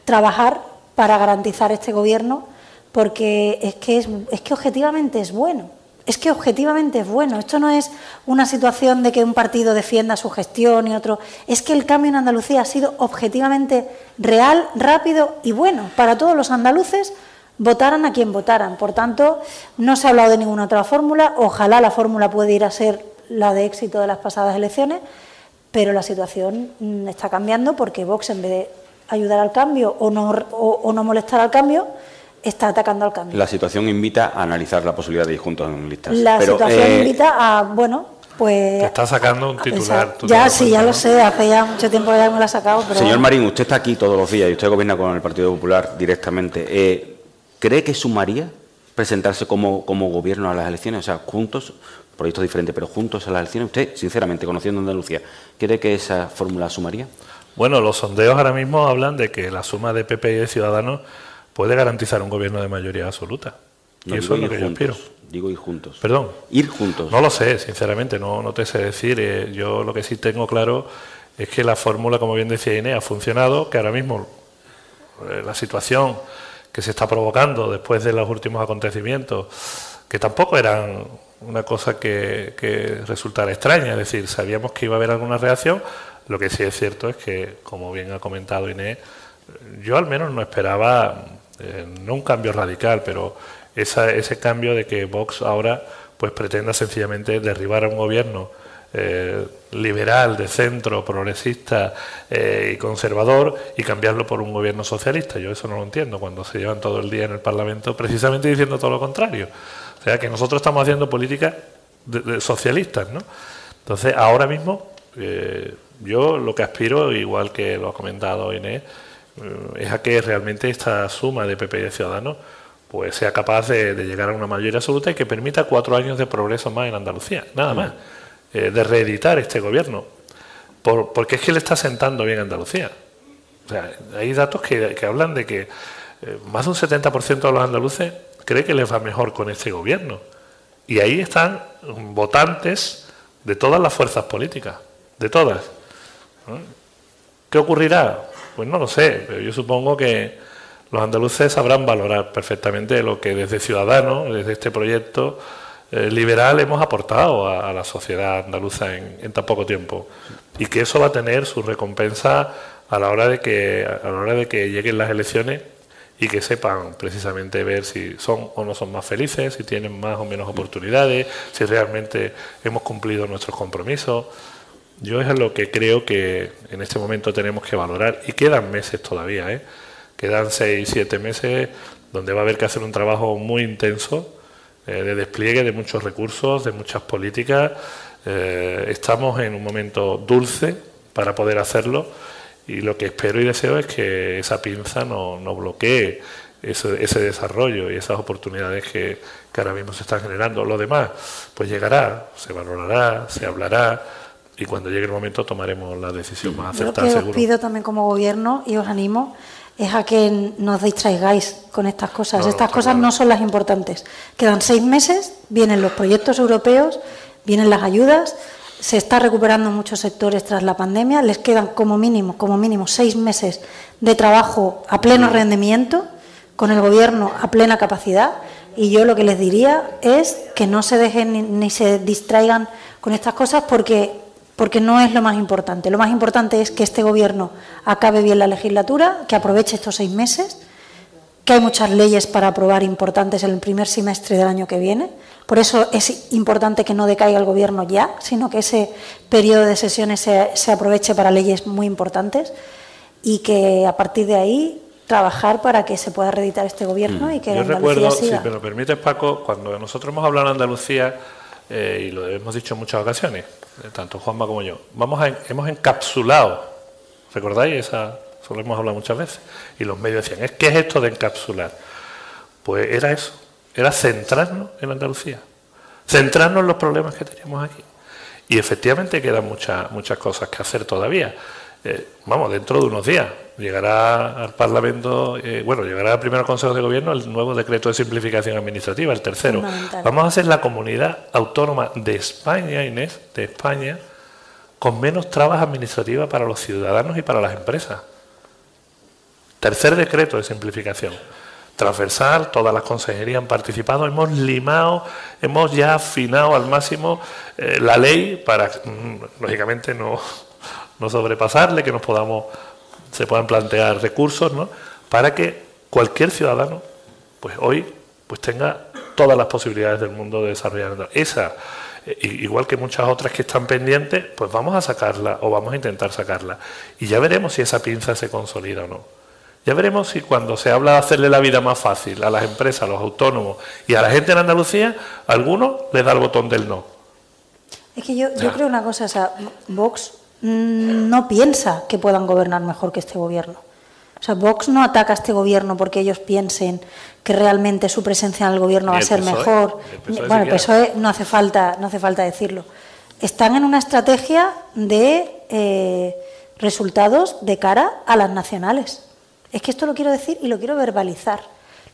trabajar para garantizar este gobierno porque es que, es, es que objetivamente es bueno. Es que objetivamente es bueno. Esto no es una situación de que un partido defienda su gestión y otro. Es que el cambio en Andalucía ha sido objetivamente real, rápido y bueno para todos los andaluces, votaran a quien votaran. Por tanto, no se ha hablado de ninguna otra fórmula. Ojalá la fórmula pueda ir a ser la de éxito de las pasadas elecciones, pero la situación mm, está cambiando porque Vox, en vez de ayudar al cambio o no, o no molestar al cambio, está atacando al cambio. La situación invita a analizar la posibilidad de ir juntos en listas. La situación eh, invita a, bueno, pues... Te está sacando un titular. Ya, sí, ya lo sé, hace ya mucho tiempo que ya me lo ha sacado. Pero Señor Marín, usted está aquí todos los días y usted gobierna con el Partido Popular directamente. Eh, ¿Cree que sumaría presentarse como, como gobierno a las elecciones? O sea, juntos, proyectos diferentes, pero juntos a las elecciones. Usted, sinceramente, conociendo Andalucía, ¿cree que esa fórmula sumaría? Bueno, los sondeos ahora mismo hablan de que la suma de PP y de Ciudadanos puede garantizar un gobierno de mayoría absoluta. y eso es lo que yo aspiro. Digo ir juntos. Perdón. Ir juntos. No lo sé, sinceramente, no, no te sé decir. Eh, yo lo que sí tengo claro es que la fórmula, como bien decía Inés, ha funcionado, que ahora mismo eh, la situación que se está provocando después de los últimos acontecimientos, que tampoco eran una cosa que, que resultara extraña, es decir, sabíamos que iba a haber alguna reacción, lo que sí es cierto es que, como bien ha comentado Inés, yo al menos no esperaba eh, no un cambio radical, pero ese cambio de que Vox ahora pues pretenda sencillamente derribar a un gobierno eh, liberal, de centro, progresista eh, y conservador y cambiarlo por un gobierno socialista. Yo eso no lo entiendo cuando se llevan todo el día en el Parlamento precisamente diciendo todo lo contrario. O sea que nosotros estamos haciendo políticas de, socialistas, ¿no? Entonces ahora mismo yo lo que aspiro, igual que lo ha comentado Inés, es a que realmente esta suma de PP y de Ciudadanos pues sea capaz de, llegar a una mayoría absoluta y que permita cuatro años de progreso más en Andalucía, nada más, eh, de reeditar este gobierno, porque es que le está sentando bien Andalucía. O sea, hay datos que, hablan de que eh, más de un 70% de los andaluces cree que les va mejor con este gobierno. Y ahí están votantes de todas las fuerzas políticas, de todas. ¿Qué ocurrirá? Pues no lo sé, pero yo supongo que los andaluces sabrán valorar perfectamente lo que desde Ciudadanos, desde este proyecto eh, liberal, hemos aportado a, la sociedad andaluza en, tan poco tiempo. Y que eso va a tener su recompensa a la hora de que, a la hora de que lleguen las elecciones y que sepan precisamente ver si son o no son más felices, si tienen más o menos oportunidades, si realmente hemos cumplido nuestros compromisos. Yo es lo que creo que en este momento tenemos que valorar y quedan meses todavía, ¿eh? quedan seis, siete meses donde va a haber que hacer un trabajo muy intenso eh, de despliegue de muchos recursos, de muchas políticas. Eh, estamos en un momento dulce para poder hacerlo y lo que espero y deseo es que esa pinza no, bloquee ese, desarrollo y esas oportunidades que ahora mismo se están generando. Lo demás, pues llegará, se valorará, se hablará y cuando llegue el momento tomaremos la decisión más acertada. Lo que os pido también como gobierno y os animo es a que no os distraigáis con estas cosas. estas cosas no son las importantes. Quedan seis meses, vienen los proyectos europeos, vienen las ayudas, se está recuperando muchos sectores tras la pandemia, les quedan como mínimo, como mínimo seis meses de trabajo a pleno rendimiento, con el gobierno a plena capacidad, y yo lo que les diría es que no se dejen ni, ni se distraigan con estas cosas porque porque no es lo más importante. Lo más importante es que este Gobierno acabe bien la legislatura, que aproveche estos seis meses, que hay muchas leyes para aprobar importantes en el primer semestre del año que viene. Por eso es importante que no decaiga el Gobierno ya, sino que ese periodo de sesiones se, aproveche para leyes muy importantes y que a partir de ahí trabajar para que se pueda reeditar este Gobierno mm. y que Yo recuerdo, si me lo permites, Paco, cuando nosotros hemos hablado en Andalucía, eh, y lo hemos dicho en muchas ocasiones, tanto Juanma como yo, vamos hemos encapsulado, ¿recordáis? Esa, eso lo hemos hablado muchas veces, y los medios decían, ¿qué es esto de encapsular? Pues era eso, era centrarnos en Andalucía, centrarnos en los problemas que teníamos aquí. Y efectivamente quedan muchas, muchas cosas que hacer todavía. Eh, vamos, dentro de unos días llegará al Parlamento, eh, bueno, llegará al primer Consejo de Gobierno el nuevo decreto de simplificación administrativa, el tercero. Vamos a ser la comunidad autónoma de España, Inés, de España, con menos trabas administrativas para los ciudadanos y para las empresas. Tercer decreto de simplificación. Transversal, todas las consejerías han participado, hemos limado, hemos ya afinado al máximo eh, la ley para, mm, lógicamente, no no sobrepasarle, que nos podamos, se puedan plantear recursos, ¿no? Para que cualquier ciudadano, pues hoy, pues tenga todas las posibilidades del mundo de desarrollar. Esa, eh, igual que muchas otras que están pendientes, pues vamos a sacarla o vamos a intentar sacarla. Y ya veremos si esa pinza se consolida o no. Ya veremos si cuando se habla de hacerle la vida más fácil a las empresas, a los autónomos y a la gente en Andalucía, a alguno le da el botón del no. Es que yo, yo creo una cosa, o sea, Vox no piensa que puedan gobernar mejor que este gobierno. O sea, Vox no ataca a este gobierno porque ellos piensen que realmente su presencia en el gobierno va a ser mejor. bueno, el PSOE no hace falta, no hace falta decirlo. Están en una estrategia de eh, resultados de cara a las nacionales. Es que esto lo quiero decir y lo quiero verbalizar.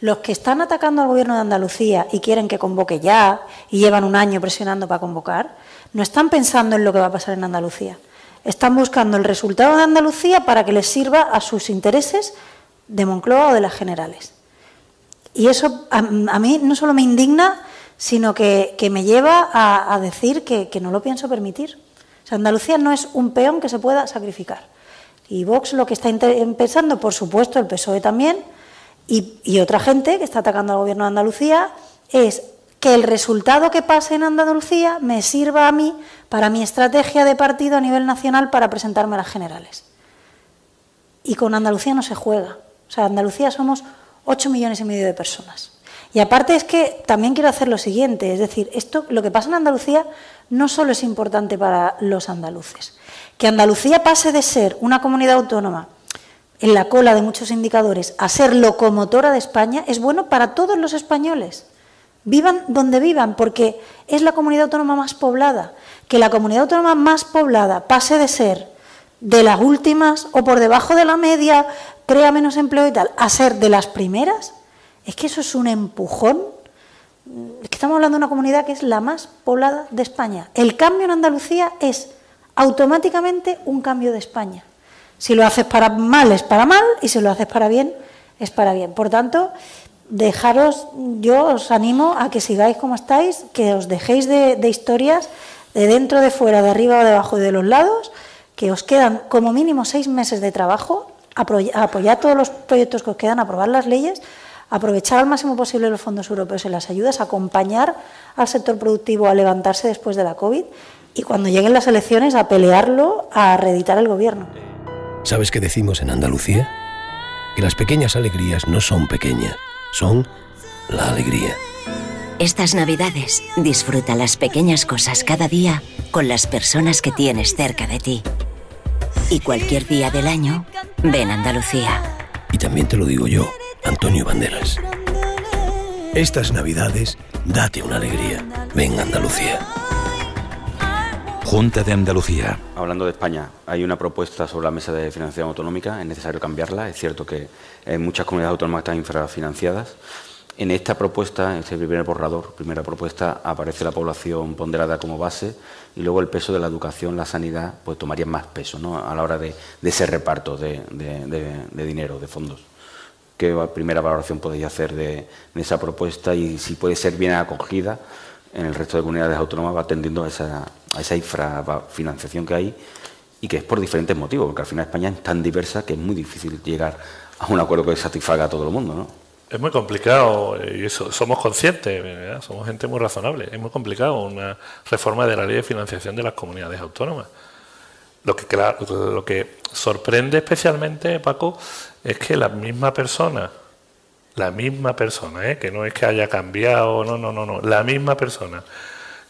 Los que están atacando al gobierno de Andalucía y quieren que convoque ya y llevan un año presionando para convocar, no están pensando en lo que va a pasar en Andalucía están buscando el resultado de Andalucía para que les sirva a sus intereses de Moncloa o de las generales. Y eso a, mí no solo me indigna, sino que, me lleva a, decir que, no lo pienso permitir. Andalucía no es un peón que se pueda sacrificar. Y Vox lo que está pensando, por supuesto, el PSOE también, y otra gente que está atacando al gobierno de Andalucía, es que el resultado que pase en Andalucía me sirva a mí para mi estrategia de partido a nivel nacional para presentarme a las generales. Y con Andalucía no se juega. O sea, Andalucía somos 8 millones y medio de personas. Y aparte es que también quiero hacer lo siguiente, es decir, esto, lo que pasa en Andalucía no solo es importante para los andaluces. Que Andalucía pase de ser una comunidad autónoma en la cola de muchos indicadores a ser locomotora de España es bueno para todos los españoles vivan donde vivan, porque es la comunidad autónoma más poblada. Que la comunidad autónoma más poblada pase de ser de las últimas o por debajo de la media, crea menos empleo y tal, a ser de las primeras, es que eso es un empujón. Es que estamos hablando de una comunidad que es la más poblada de España. El cambio en Andalucía es automáticamente un cambio de España. Si lo haces para mal es para mal y si lo haces para bien es para bien. Por tanto, dejaros, yo os animo a que sigáis como estáis, que os dejéis de, historias de dentro, de fuera, de arriba o debajo de los lados, que os quedan como mínimo seis meses de trabajo, apoyar todos los proyectos que os quedan, aprobar las leyes, aprovechar al máximo posible los fondos europeos y las ayudas, acompañar al sector productivo a levantarse después de la COVID y cuando lleguen las elecciones a pelearlo, a reeditar el gobierno. ¿Sabes qué decimos en Andalucía? Que las pequeñas alegrías no son pequeñas son la alegría. Estas navidades disfruta las pequeñas cosas cada día con las personas que tienes cerca de ti. Y cualquier día del año, ven Andalucía. Y también te lo digo yo, Antonio Banderas. Estas navidades, date una alegría. Ven Andalucía. Junta de Andalucía. Hablando de España, hay una propuesta sobre la mesa de financiación autonómica, es necesario cambiarla. Es cierto que en muchas comunidades autónomas están infrafinanciadas. En esta propuesta, en este primer borrador, primera propuesta, aparece la población ponderada como base y luego el peso de la educación, la sanidad, pues tomaría más peso ¿no? a la hora de, ese reparto de, dinero, de fondos. ¿Qué primera valoración podéis hacer de, esa propuesta y si puede ser bien acogida en el resto de comunidades autónomas, atendiendo a esa, a esa infrafinanciación que hay y que es por diferentes motivos, porque al final España es tan diversa que es muy difícil llegar a un acuerdo que satisfaga a todo el mundo, ¿no? Es muy complicado, y eso, somos conscientes, somos gente muy razonable. Es muy complicado una reforma de la ley de financiación de las comunidades autónomas. Lo que, lo que sorprende especialmente, Paco, es que la misma persona, la misma persona, ¿eh? que no es que haya cambiado, no, no, no, no, la misma persona,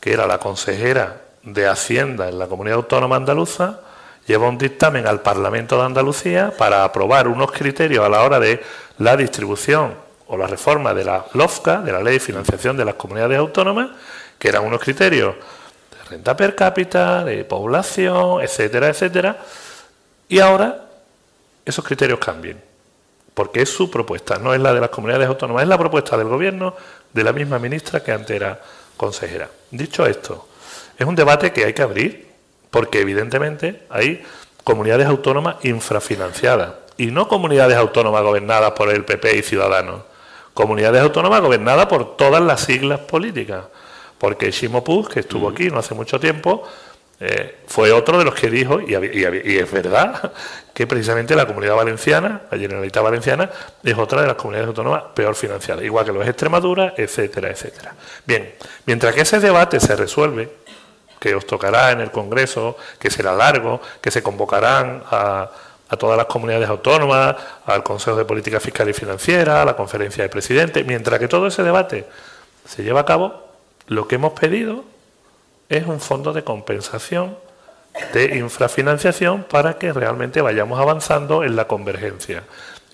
que era la consejera de Hacienda en la comunidad autónoma andaluza, lleva un dictamen al Parlamento de Andalucía para aprobar unos criterios a la hora de la distribución o la reforma de la LOFCA, de la Ley de Financiación de las Comunidades Autónomas, que eran unos criterios de renta per cápita, de población, etcétera, etcétera, y ahora esos criterios cambien, porque es su propuesta, no es la de las comunidades autónomas, es la propuesta del Gobierno de la misma ministra que antes era consejera. Dicho esto, es un debate que hay que abrir, porque evidentemente hay comunidades autónomas infrafinanciadas y no comunidades autónomas gobernadas por el PP y Ciudadanos, comunidades autónomas gobernadas por todas las siglas políticas, porque Shimo Puig, que estuvo aquí no hace mucho tiempo, eh, fue otro de los que dijo, y, es verdad, [LAUGHS] que precisamente la comunidad valenciana, la Generalitat Valenciana, es otra de las comunidades autónomas peor financiadas, igual que lo es Extremadura, etcétera, etcétera. Bien, mientras que ese debate se resuelve, que os tocará en el Congreso, que será largo, que se convocarán a, todas las comunidades autónomas, al Consejo de Política Fiscal y Financiera, a la Conferencia de Presidentes. Mientras que todo ese debate se lleva a cabo, lo que hemos pedido es un fondo de compensación de infrafinanciación para que realmente vayamos avanzando en la convergencia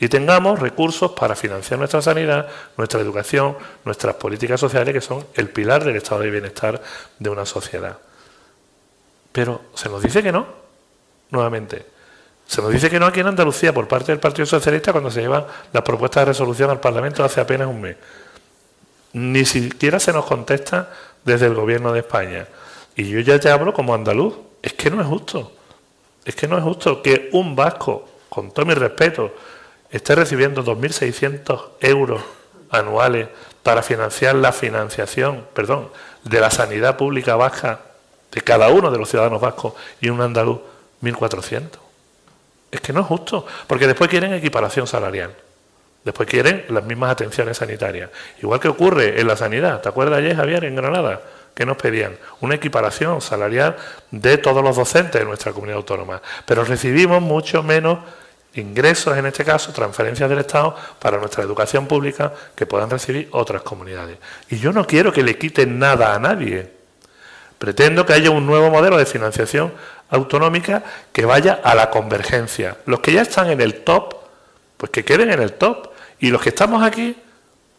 y tengamos recursos para financiar nuestra sanidad, nuestra educación, nuestras políticas sociales, que son el pilar del estado de bienestar de una sociedad. Pero se nos dice que no, nuevamente. Se nos dice que no aquí en Andalucía por parte del Partido Socialista cuando se llevan las propuestas de resolución al Parlamento hace apenas un mes. Ni siquiera se nos contesta desde el Gobierno de España. Y yo ya te hablo como andaluz. Es que no es justo. Es que no es justo que un vasco, con todo mi respeto, esté recibiendo 2.600 euros anuales para financiar la financiación, perdón, de la sanidad pública vasca de cada uno de los ciudadanos vascos y un andaluz 1.400. Es que no es justo, porque después quieren equiparación salarial. Después quieren las mismas atenciones sanitarias. Igual que ocurre en la sanidad. ¿Te acuerdas ayer, Javier, en Granada? que nos pedían? Una equiparación salarial de todos los docentes de nuestra comunidad autónoma. Pero recibimos mucho menos ingresos, en este caso, transferencias del Estado para nuestra educación pública que puedan recibir otras comunidades. Y yo no quiero que le quiten nada a nadie. Pretendo que haya un nuevo modelo de financiación autonómica que vaya a la convergencia. Los que ya están en el top, pues que queden en el top. Y los que estamos aquí,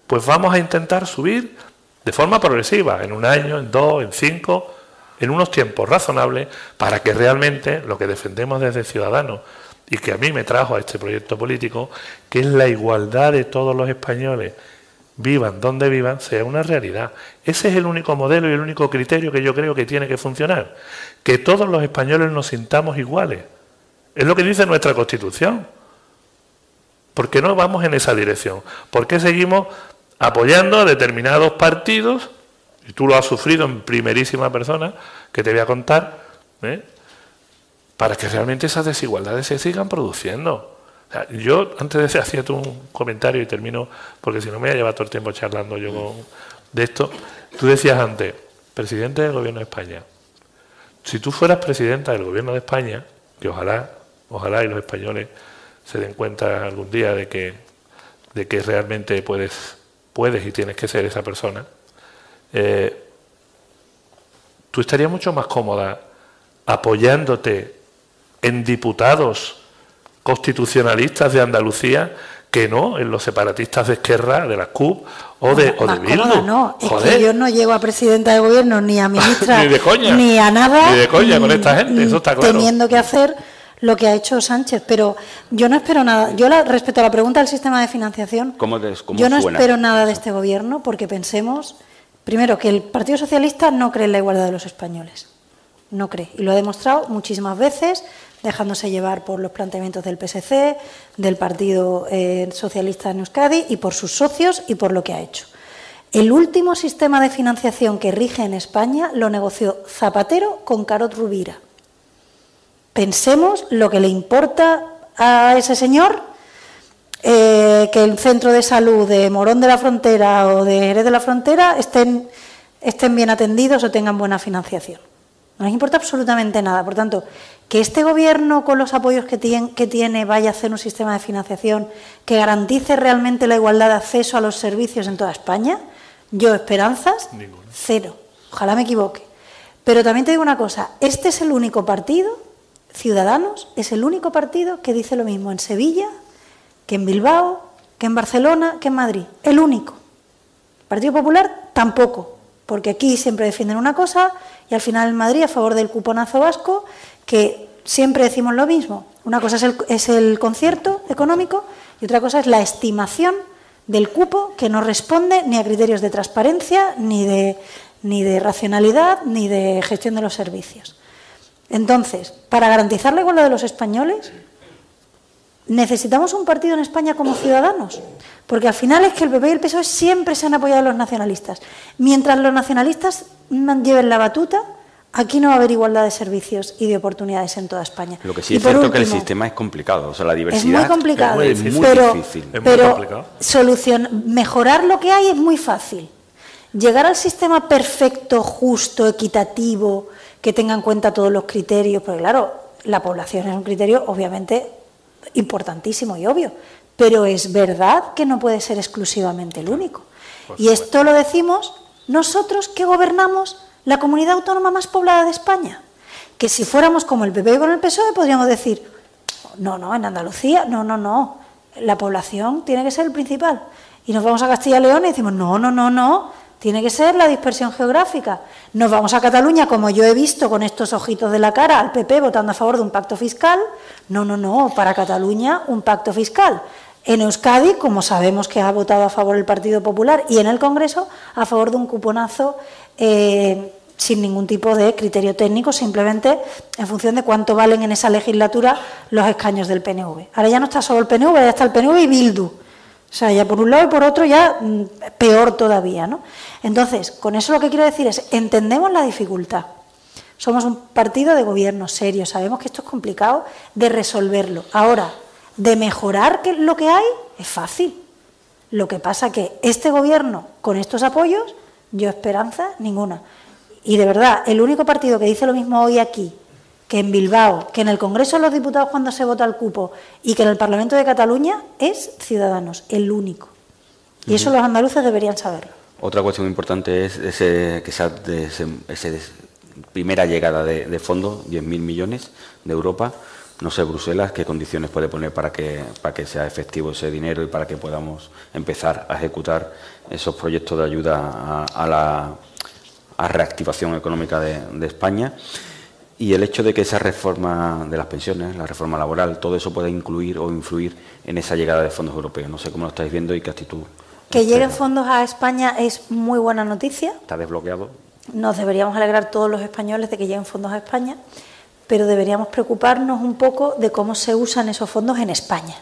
pues vamos a intentar subir de forma progresiva, en un año, en dos, en cinco, en unos tiempos razonables, para que realmente lo que defendemos desde Ciudadanos y que a mí me trajo a este proyecto político, que es la igualdad de todos los españoles vivan donde vivan, sea una realidad. Ese es el único modelo y el único criterio que yo creo que tiene que funcionar. Que todos los españoles nos sintamos iguales. Es lo que dice nuestra Constitución. ¿Por qué no vamos en esa dirección? ¿Por qué seguimos apoyando a determinados partidos? Y tú lo has sufrido en primerísima persona, que te voy a contar, ¿eh? para que realmente esas desigualdades se sigan produciendo. Yo, antes de hacer un comentario y termino, porque si no me voy a llevar todo el tiempo charlando yo de esto, tú decías antes, presidente del gobierno de España, si tú fueras presidenta del gobierno de España, que ojalá, ojalá y los españoles se den cuenta algún día de que, de que realmente puedes, puedes y tienes que ser esa persona, eh, tú estarías mucho más cómoda apoyándote en diputados constitucionalistas de Andalucía que no en los separatistas de Esquerra, de la CUP o de, o de Bildu. No, es que yo no llego a presidenta de gobierno ni a [LAUGHS] ministra ni, de coña, ni a nada. Ni de coña con esta gente, eso está claro. Teniendo que hacer lo que ha hecho Sánchez, pero yo no espero nada. Yo la, respecto a la pregunta del sistema de financiación, ¿Cómo yo no espero nada de este gobierno porque pensemos, primero, que el Partido Socialista no cree en la igualdad de los españoles. No cree. Y lo ha demostrado muchísimas veces dejándose llevar por los planteamientos del PSC, del Partido eh, Socialista en Euskadi y por sus socios y por lo que ha hecho. El último sistema de financiación que rige en España lo negoció Zapatero con Carot Rubira. Pensemos lo que le importa a ese señor eh, que el centro de salud de Morón de la Frontera o de Jerez de la Frontera estén, estén bien atendidos o tengan buena financiación. No les importa absolutamente nada. Por tanto, que este gobierno, con los apoyos que tiene, que tiene, vaya a hacer un sistema de financiación que garantice realmente la igualdad de acceso a los servicios en toda España, yo esperanzas, cero. Ojalá me equivoque. Pero también te digo una cosa, este es el único partido, Ciudadanos, es el único partido que dice lo mismo en Sevilla, que en Bilbao, que en Barcelona, que en Madrid. El único. Partido Popular tampoco, porque aquí siempre defienden una cosa y al final en Madrid a favor del cuponazo vasco, que siempre decimos lo mismo. Una cosa es el, es el concierto económico y otra cosa es la estimación del cupo que no responde ni a criterios de transparencia, ni de, ni de racionalidad, ni de gestión de los servicios. Entonces, para garantizar la igualdad de los españoles, necesitamos un partido en España como ciudadanos, porque al final es que el PP y el PSOE siempre se han apoyado a los nacionalistas. Mientras los nacionalistas lleven la batuta, aquí no va a haber igualdad de servicios y de oportunidades en toda España. Lo que sí es cierto que el sistema es complicado, o sea, la diversidad es muy complicado, es muy, pero, difícil. pero solución, mejorar lo que hay es muy fácil. Llegar al sistema perfecto, justo, equitativo, que tenga en cuenta todos los criterios, porque claro, la población es un criterio obviamente importantísimo y obvio, pero es verdad que no puede ser exclusivamente el único. Y esto lo decimos nosotros que gobernamos la comunidad autónoma más poblada de España. Que si fuéramos como el PP con el PSOE podríamos decir, no, no, en Andalucía, no, no, no, la población tiene que ser el principal. Y nos vamos a Castilla y León y decimos, no, no, no, no, tiene que ser la dispersión geográfica. Nos vamos a Cataluña, como yo he visto con estos ojitos de la cara, al PP votando a favor de un pacto fiscal. No, no, no, para Cataluña un pacto fiscal. En Euskadi, como sabemos que ha votado a favor el Partido Popular, y en el Congreso a favor de un cuponazo eh, sin ningún tipo de criterio técnico, simplemente en función de cuánto valen en esa legislatura los escaños del PNV. Ahora ya no está solo el PNV, ya está el PNV y Bildu. O sea, ya por un lado y por otro ya mm, peor todavía, ¿no? Entonces, con eso lo que quiero decir es, entendemos la dificultad. Somos un partido de gobierno serio, sabemos que esto es complicado de resolverlo. Ahora, de mejorar lo que hay es fácil. Lo que pasa que este gobierno, con estos apoyos, yo esperanza ninguna. Y de verdad, el único partido que dice lo mismo hoy aquí, que en Bilbao, que en el Congreso de los Diputados cuando se vota el cupo y que en el Parlamento de Cataluña, es Ciudadanos, el único. Y eso los andaluces deberían saberlo. Otra cuestión importante es ese, que esa, primera llegada de, de fondos, 10.000 millones de Europa no sé, Bruselas, qué condiciones puede poner para que, para que sea efectivo ese dinero y para que podamos empezar a ejecutar esos proyectos de ayuda a, la reactivación económica de, España. Y el hecho de que esa reforma de las pensiones, la reforma laboral, todo eso pueda incluir o influir en esa llegada de fondos europeos. No sé cómo lo estáis viendo y qué actitud. Que lleguen fondos a España es muy buena noticia. Está desbloqueado. Nos deberíamos alegrar todos los españoles de que lleguen fondos a España pero deberíamos preocuparnos un poco de cómo se usan esos fondos en España.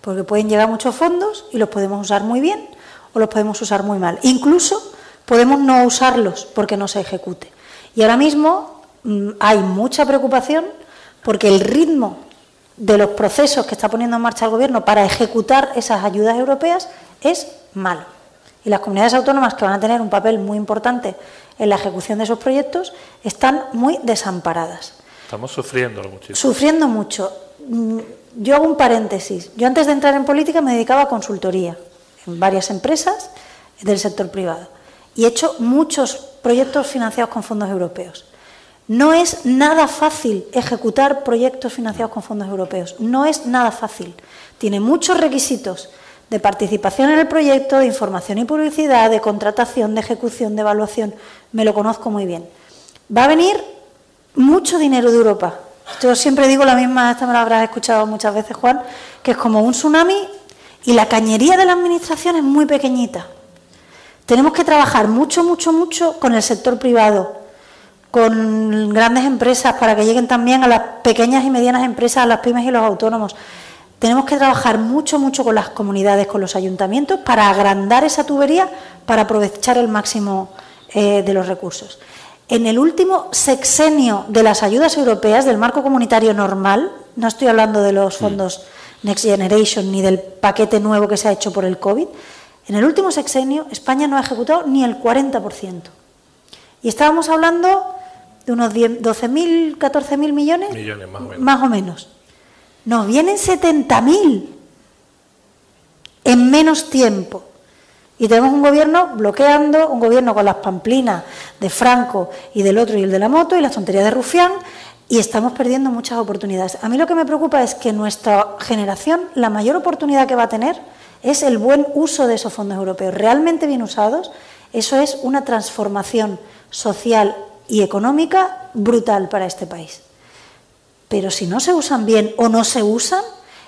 porque pueden llegar muchos fondos y los podemos usar muy bien o los podemos usar muy mal. Incluso podemos no usarlos porque no se ejecute. Y ahora mismo hay mucha preocupación porque el ritmo de los procesos que está poniendo en marcha el Gobierno para ejecutar esas ayudas europeas es malo. Y las comunidades autónomas que van a tener un papel muy importante en la ejecución de esos proyectos están muy desamparadas. Estamos sufriendo muchísimo. Sufriendo mucho. Mm, yo hago un paréntesis. Yo antes de entrar en política me dedicaba a consultoría en varias empresas del sector privado y he hecho muchos proyectos financiados con fondos europeos. No es nada fácil ejecutar proyectos financiados con fondos europeos, no es nada fácil. Tiene muchos requisitos de participación en el proyecto, de información y publicidad, de contratación, de ejecución, de evaluación. Me lo conozco muy bien. Va a venir mucho dinero de Europa. Yo siempre digo la misma, esta me la habrás escuchado muchas veces, Juan, que es como un tsunami y la cañería de la administración es muy pequeñita. Tenemos que trabajar mucho, mucho, mucho con el sector privado, con grandes empresas para que lleguen también a las pequeñas y medianas empresas, a las pymes y los autónomos. Tenemos que trabajar mucho, mucho con las comunidades, con los ayuntamientos, para agrandar esa tubería, para aprovechar el máximo eh, de los recursos. En el último sexenio de las ayudas europeas del marco comunitario normal, no estoy hablando de los fondos Next Generation ni del paquete nuevo que se ha hecho por el COVID, en el último sexenio, España no ha ejecutado ni el 40%. Y estábamos hablando de unos 12.000, 14.000 millones. Millones, más o menos. Más o menos. Nos vienen 70.000 en menos tiempo. Y tenemos un gobierno bloqueando, un gobierno con las pamplinas de Franco y del otro y el de la moto y las tonterías de Rufián, y estamos perdiendo muchas oportunidades. A mí lo que me preocupa es que nuestra generación, la mayor oportunidad que va a tener es el buen uso de esos fondos europeos. Realmente bien usados, eso es una transformación social y económica brutal para este país. Pero si no se usan bien o no se usan,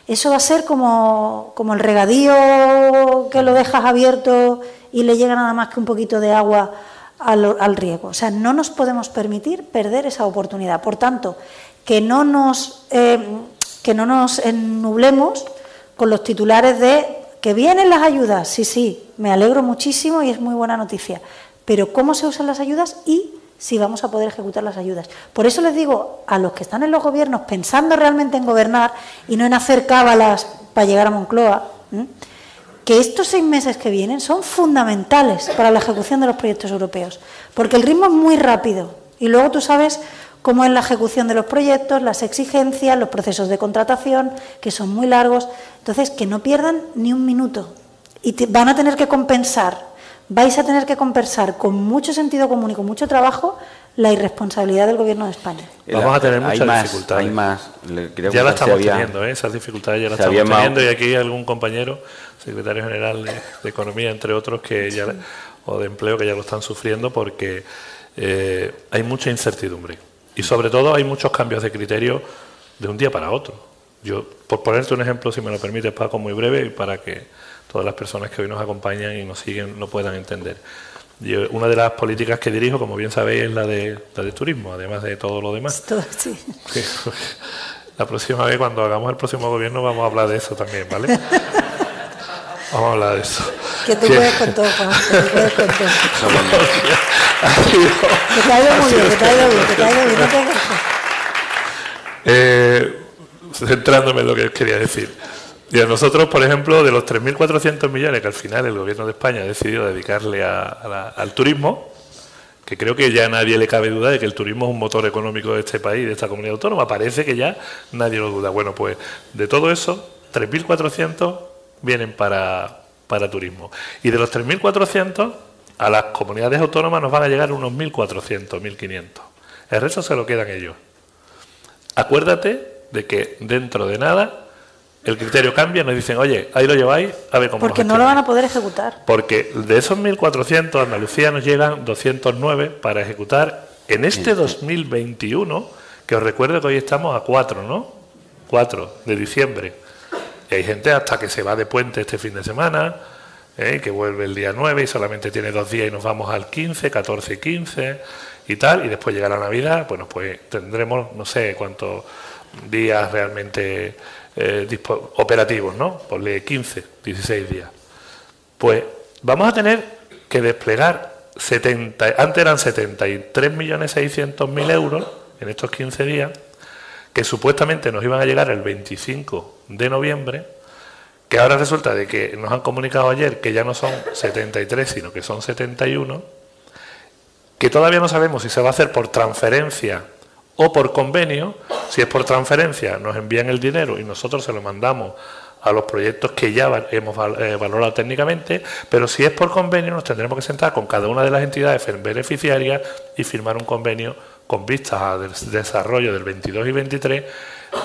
eso va a ser como, como el regadío que lo dejas abierto y le llega nada más que un poquito de agua al, riego. O sea, no nos podemos permitir perder esa oportunidad. Por tanto, que no nos, eh, que no nos ennublemos con los titulares de que vienen las ayudas, sí, sí, me alegro muchísimo y es muy buena noticia. Pero cómo se usan las ayudas y si vamos a poder ejecutar las ayudas. Por eso les digo a los que están en los gobiernos pensando realmente en gobernar y no en hacer cábalas para llegar a Moncloa, que estos seis meses que vienen son fundamentales para la ejecución de los proyectos europeos, porque el ritmo es muy rápido y luego tú sabes cómo es la ejecución de los proyectos, las exigencias, los procesos de contratación, que son muy largos. Entonces, que no pierdan ni un minuto. Y van a tener que compensar, vais a tener que compensar con mucho sentido común y con mucho trabajo la irresponsabilidad del Gobierno de España. Vamos a tener muchas más, dificultades. Hay más. ya las estamos teniendo, ¿eh? esas dificultades ya las estamos teniendo. Y aquí hay algún compañero, secretario general de, de Economía, entre otros, que ya, o de Empleo, que ya lo están sufriendo porque eh, hay mucha incertidumbre. Y sobre todo hay muchos cambios de criterio de un día para otro. Yo, por ponerte un ejemplo, si me lo permites, Paco, muy breve, y para que todas las personas que hoy nos acompañan y nos siguen lo puedan entender. una de las políticas que dirijo, como bien sabéis, es la de, la de turismo, además de todo lo demás. sí. [LAUGHS] La próxima vez, cuando hagamos el próximo gobierno, vamos a hablar de eso también, ¿vale? [LAUGHS] Vamos a hablar de eso. Que tú puedes con todo, Juan. Que tú puedes con todo. que te ha muy bien, que te ha bien, que te ha bien. Eh, centrándome en lo que quería decir. Y a nosotros, por ejemplo, de los 3.400 millones que al final el Gobierno de España ha decidido dedicarle a, la, al turismo, que creo que ya a nadie le cabe duda de que el turismo es un motor económico de este país, de esta comunidad autónoma, parece que ya nadie lo duda. Bueno, pues de todo eso, 3.400 vienen para, para turismo. Y de los 3.400, a las comunidades autónomas nos van a llegar unos 1.400, 1.500. El resto se lo quedan ellos. Acuérdate de que dentro de nada el criterio cambia, nos dicen, oye, ahí lo lleváis, a ver cómo Porque no lo van a poder ejecutar. Porque de esos 1.400, Andalucía nos llegan 209 para ejecutar en este 2021, que os recuerdo que hoy estamos a 4, ¿no? 4 de diciembre. Y hay gente hasta que se va de puente este fin de semana, ¿eh? que vuelve el día 9 y solamente tiene dos días y nos vamos al 15, 14, 15 y tal, y después llega la Navidad, bueno, pues tendremos no sé cuántos días realmente eh, operativos, ¿no? Ponle 15, 16 días. Pues vamos a tener que desplegar 70, antes eran 73.600.000 euros en estos 15 días, que supuestamente nos iban a llegar el 25 de noviembre, que ahora resulta de que nos han comunicado ayer que ya no son 73, sino que son 71, que todavía no sabemos si se va a hacer por transferencia o por convenio. Si es por transferencia, nos envían el dinero y nosotros se lo mandamos a los proyectos que ya hemos eh, valorado técnicamente, pero si es por convenio nos tendremos que sentar con cada una de las entidades beneficiarias y firmar un convenio con vistas al desarrollo del 22 y 23,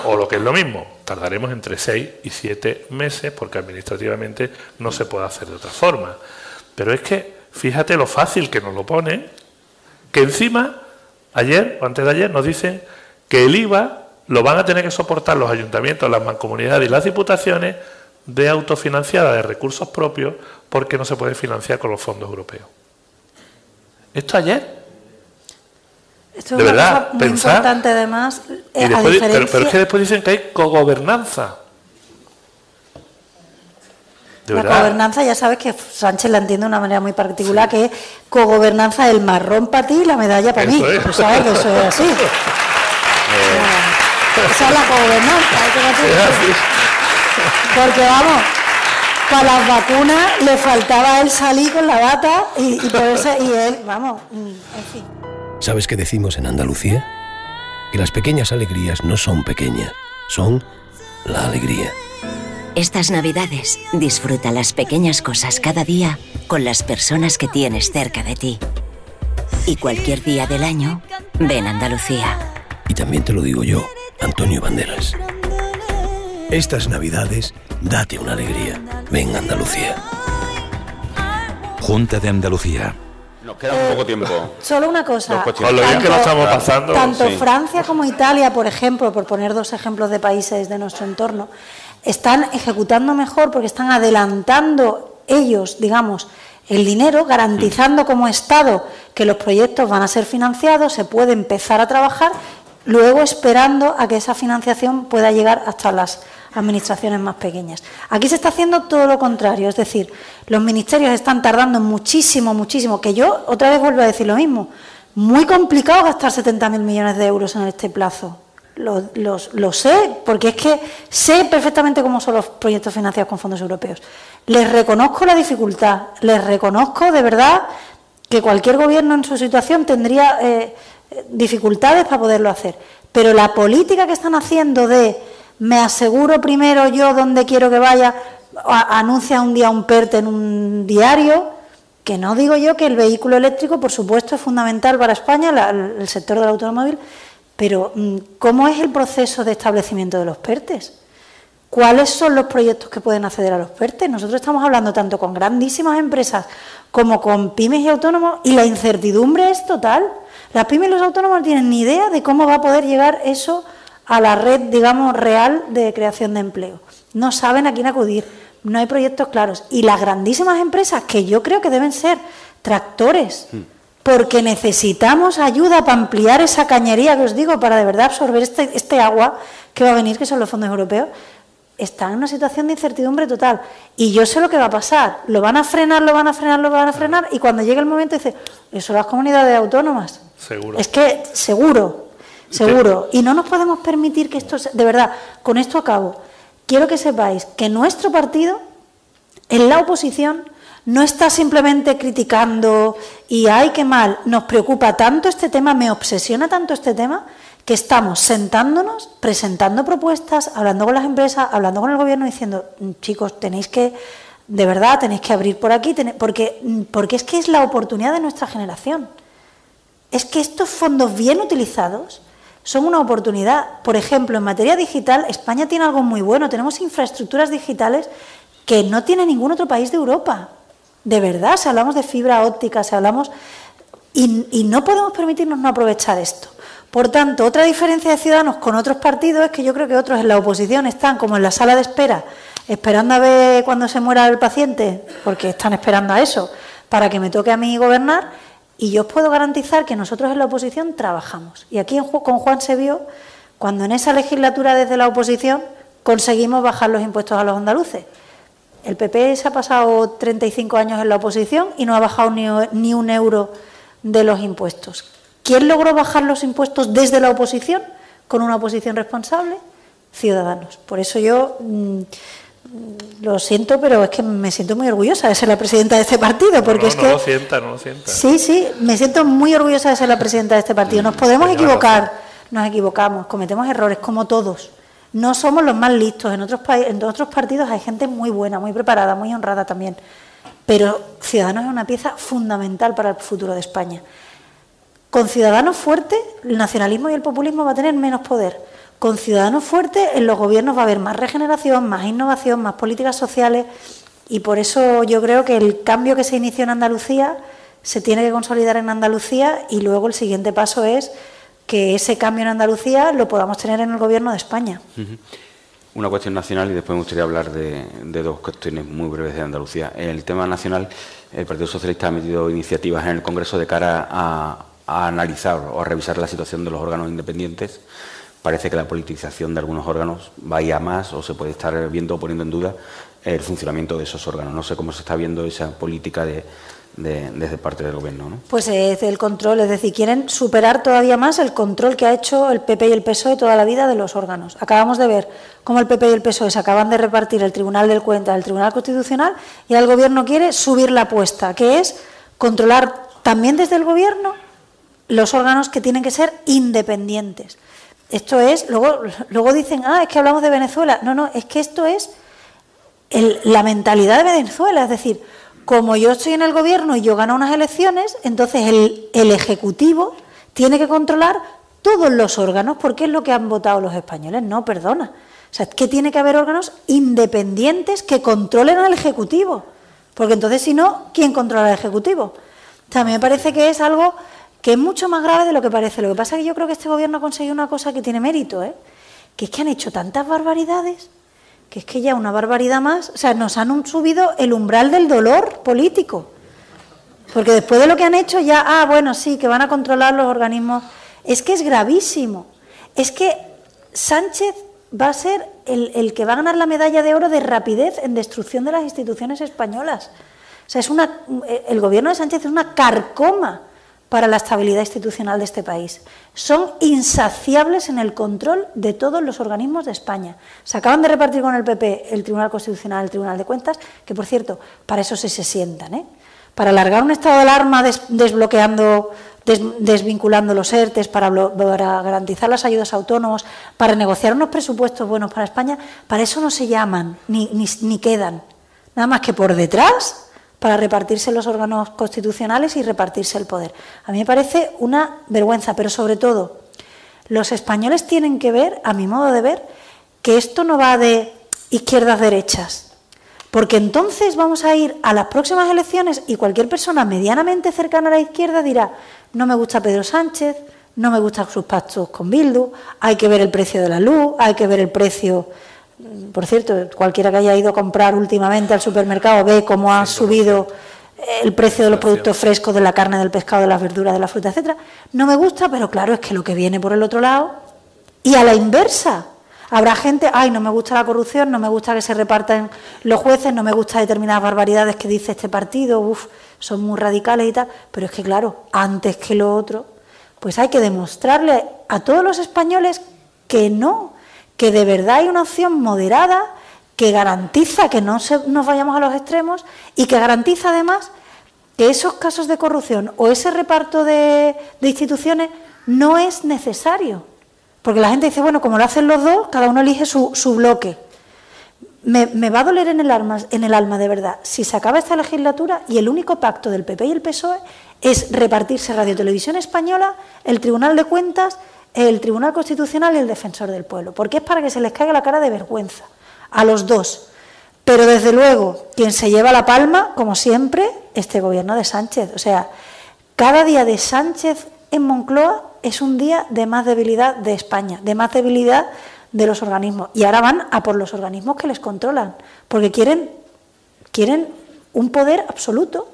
o lo que es lo mismo, tardaremos entre 6 y 7 meses porque administrativamente no se puede hacer de otra forma. Pero es que fíjate lo fácil que nos lo pone, que encima, ayer o antes de ayer, nos dicen que el IVA lo van a tener que soportar los ayuntamientos, las mancomunidades y las diputaciones de autofinanciada de recursos propios porque no se puede financiar con los fondos europeos. Esto ayer. Esto es de una verdad, cosa muy importante además. Eh, pero, pero, es que después dicen que hay cogobernanza. La gobernanza, ya sabes que Sánchez la entiende de una manera muy particular, que es cogobernanza el marrón para ti y la medalla para mí. sabes que eso es así. [LAUGHS] Esa es la gobernanza. [LAUGHS] Porque vamos, para las vacunas le faltaba él salir con la bata y, por eso, y él, vamos, mm, en fin. ¿Sabes qué decimos en Andalucía? Que las pequeñas alegrías no son pequeñas, son la alegría. Estas navidades disfruta las pequeñas cosas cada día con las personas que tienes cerca de ti. Y cualquier día del año, ven Andalucía. Y también te lo digo yo, Antonio Banderas. Estas navidades, date una alegría. Ven Andalucía. Junta de Andalucía. Nos queda un poco tiempo. Solo una cosa. Con lo bien que lo estamos pasando. Tanto Francia como Italia, por ejemplo, por poner dos ejemplos de países de nuestro entorno, están ejecutando mejor porque están adelantando ellos, digamos, el dinero, garantizando como Estado que los proyectos van a ser financiados, se puede empezar a trabajar, luego esperando a que esa financiación pueda llegar hasta las administraciones más pequeñas. Aquí se está haciendo todo lo contrario, es decir, los ministerios están tardando muchísimo, muchísimo, que yo otra vez vuelvo a decir lo mismo, muy complicado gastar 70.000 millones de euros en este plazo. Lo, sé, porque es que sé perfectamente cómo son los proyectos financiados con fondos europeos. Les reconozco la dificultad, les reconozco de verdad que cualquier gobierno en su situación tendría eh, dificultades para poderlo hacer. Pero la política que están haciendo de me aseguro primero yo dónde quiero que vaya, anuncia un día un PERTE en un diario, que no digo yo que el vehículo eléctrico, por supuesto, es fundamental para España, el sector del automóvil, pero, mm, ¿cómo es el proceso de establecimiento de los PERTES? ¿Cuáles son los proyectos que pueden acceder a los PERTES? Nosotros estamos hablando tanto con grandísimas empresas como con pymes y autónomos y la incertidumbre es total. Las pymes y los autónomos no tienen ni idea de cómo va a poder llegar eso a la red, digamos, real de creación de empleo. No saben a quién acudir, no hay proyectos claros. Y las grandísimas empresas, que yo creo que deben ser tractores, mm porque necesitamos ayuda para ampliar esa cañería que os digo, para de verdad absorber este, este agua que va a venir, que son los fondos europeos, están en una situación de incertidumbre total. Y yo sé lo que va a pasar. Lo van a frenar, lo van a frenar, lo van a frenar. Y cuando llegue el momento dice, eso las comunidades autónomas. Seguro. Es que seguro, seguro. Y no nos podemos permitir que esto, de verdad, con esto acabo. Quiero que sepáis que nuestro partido, en la oposición, no está simplemente criticando y ay, qué mal, nos preocupa tanto este tema, me obsesiona tanto este tema, que estamos sentándonos, presentando propuestas, hablando con las empresas, hablando con el gobierno, diciendo, chicos, tenéis que, de verdad, tenéis que abrir por aquí, porque, porque es que es la oportunidad de nuestra generación. Es que estos fondos bien utilizados son una oportunidad. Por ejemplo, en materia digital, España tiene algo muy bueno, tenemos infraestructuras digitales que no tiene ningún otro país de Europa. De verdad, si hablamos de fibra óptica, si hablamos... Y, no podemos permitirnos no aprovechar esto. Por tanto, otra diferencia de Ciudadanos con otros partidos es que yo creo que otros en la oposición están como en la sala de espera, esperando a ver cuándo se muera el paciente, porque están esperando a eso, para que me toque a mí gobernar, y yo os puedo garantizar que nosotros en la oposición trabajamos. Y aquí con Juan se vio cuando en esa legislatura desde la oposición conseguimos bajar los impuestos a los andaluces. El PP se ha pasado 35 años en la oposición y no ha bajado ni, ni un euro de los impuestos. ¿Quién logró bajar los impuestos desde la oposición con una oposición responsable? Ciudadanos. Por eso yo mm, lo siento, pero es que me siento muy orgullosa de ser la presidenta de este partido, porque es no que lo sienta, no lo sienta. Sí, sí, me siento muy orgullosa de ser la presidenta de este partido. Nos podemos Señora equivocar, nos equivocamos, cometemos errores como todos. No somos los más listos. En otros en otros partidos hay gente muy buena, muy preparada, muy honrada también. Pero Ciudadanos es una pieza fundamental para el futuro de España. Con Ciudadanos fuertes, el nacionalismo y el populismo va a tener menos poder. Con Ciudadanos fuertes, en los gobiernos va a haber más regeneración, más innovación, más políticas sociales. Y por eso yo creo que el cambio que se inició en Andalucía se tiene que consolidar en Andalucía y luego el siguiente paso es que ese cambio en Andalucía lo podamos tener en el gobierno de España. Una cuestión nacional y después me gustaría hablar de, dos cuestiones muy breves de Andalucía. En el tema nacional, el Partido Socialista ha metido iniciativas en el Congreso de cara a, a analizar o a revisar la situación de los órganos independientes. Parece que la politización de algunos órganos va a más o se puede estar viendo o poniendo en duda el funcionamiento de esos órganos. No sé cómo se está viendo esa política de, de- desde parte del Gobierno. ¿no? Pues es el control, es decir, quieren superar todavía más el control que ha hecho el PP y el PSOE toda la vida de los órganos. Acabamos de ver cómo el PP y el PSOE se acaban de repartir el Tribunal del Cuenta, el Tribunal Constitucional, y el Gobierno quiere subir la apuesta, que es controlar también desde el Gobierno los órganos que tienen que ser independientes. Esto es, luego, luego dicen, ah, es que hablamos de Venezuela. No, no, es que esto es el- la mentalidad de Venezuela. Es decir, como yo estoy en el gobierno y yo gano unas elecciones, entonces el, el Ejecutivo tiene que controlar todos los órganos, porque es lo que han votado los españoles. No, perdona. O sea, que tiene que haber órganos independientes que controlen al Ejecutivo. Porque entonces, si no, ¿quién controla al Ejecutivo? Mí me parece que es algo que es mucho más grave de lo que parece. Lo que pasa es que yo creo que este gobierno ha conseguido una cosa que tiene mérito, ¿eh? que es que han hecho tantas barbaridades, que es que ya una barbaridad más, o sea, nos han subido el umbral del dolor político. Porque después de lo que han hecho ya, ah, bueno, sí, que van a controlar los organismos, es que es gravísimo. Es que Sánchez va a ser el, el que va a ganar la medalla de oro de rapidez en destrucción de las instituciones españolas. O sea, es una, el gobierno de Sánchez es una carcoma para la estabilidad institucional de este país. Son insaciables en el control de todos los organismos de España. Se acaban de repartir con el PP el Tribunal Constitucional, el Tribunal de Cuentas, que por cierto, para eso sí se sientan, ¿eh? para alargar un estado de alarma des- desbloqueando, des- desvinculando los ERTES, para, garantizar las ayudas a autónomos, para negociar unos presupuestos buenos para España, para eso no se llaman ni, ni quedan. Nada más que por detrás para repartirse los órganos constitucionales y repartirse el poder. A mí me parece una vergüenza, pero sobre todo, los españoles tienen que ver, a mi modo de ver, que esto no va de izquierdas-derechas, porque entonces vamos a ir a las próximas elecciones y cualquier persona medianamente cercana a la izquierda dirá, no me gusta Pedro Sánchez, no me gustan sus pactos con Bildu, hay que ver el precio de la luz, hay que ver el precio por cierto, cualquiera que haya ido a comprar últimamente al supermercado ve cómo ha subido el precio de los productos frescos, de la carne, del pescado, de las verduras, de la fruta, etcétera. No me gusta, pero claro, es que lo que viene por el otro lado y a la inversa. Habrá gente, ay, no me gusta la corrupción, no me gusta que se repartan los jueces, no me gusta determinadas barbaridades que dice este partido, uff, son muy radicales y tal, pero es que claro, antes que lo otro, pues hay que demostrarle a todos los españoles que no, que de verdad hay una opción moderada que garantiza que no se- nos vayamos a los extremos y que garantiza además que esos casos de corrupción o ese reparto de, instituciones no es necesario. Porque la gente dice, bueno, como lo hacen los dos, cada uno elige su, bloque. Me, me va a doler en el, alma, en el alma, de verdad, si se acaba esta legislatura y el único pacto del PP y el PSOE es repartirse Radio Televisión Española, el Tribunal de Cuentas, el Tribunal Constitucional y el Defensor del Pueblo. Porque es para que se les caiga la cara de vergüenza a los dos. Pero desde luego, quien se lleva la palma, como siempre, este gobierno de Sánchez. O sea, cada día de Sánchez en Moncloa es un día de más debilidad de España, de más debilidad de los organismos. Y ahora van a por los organismos que les controlan, porque quieren, quieren un poder absoluto,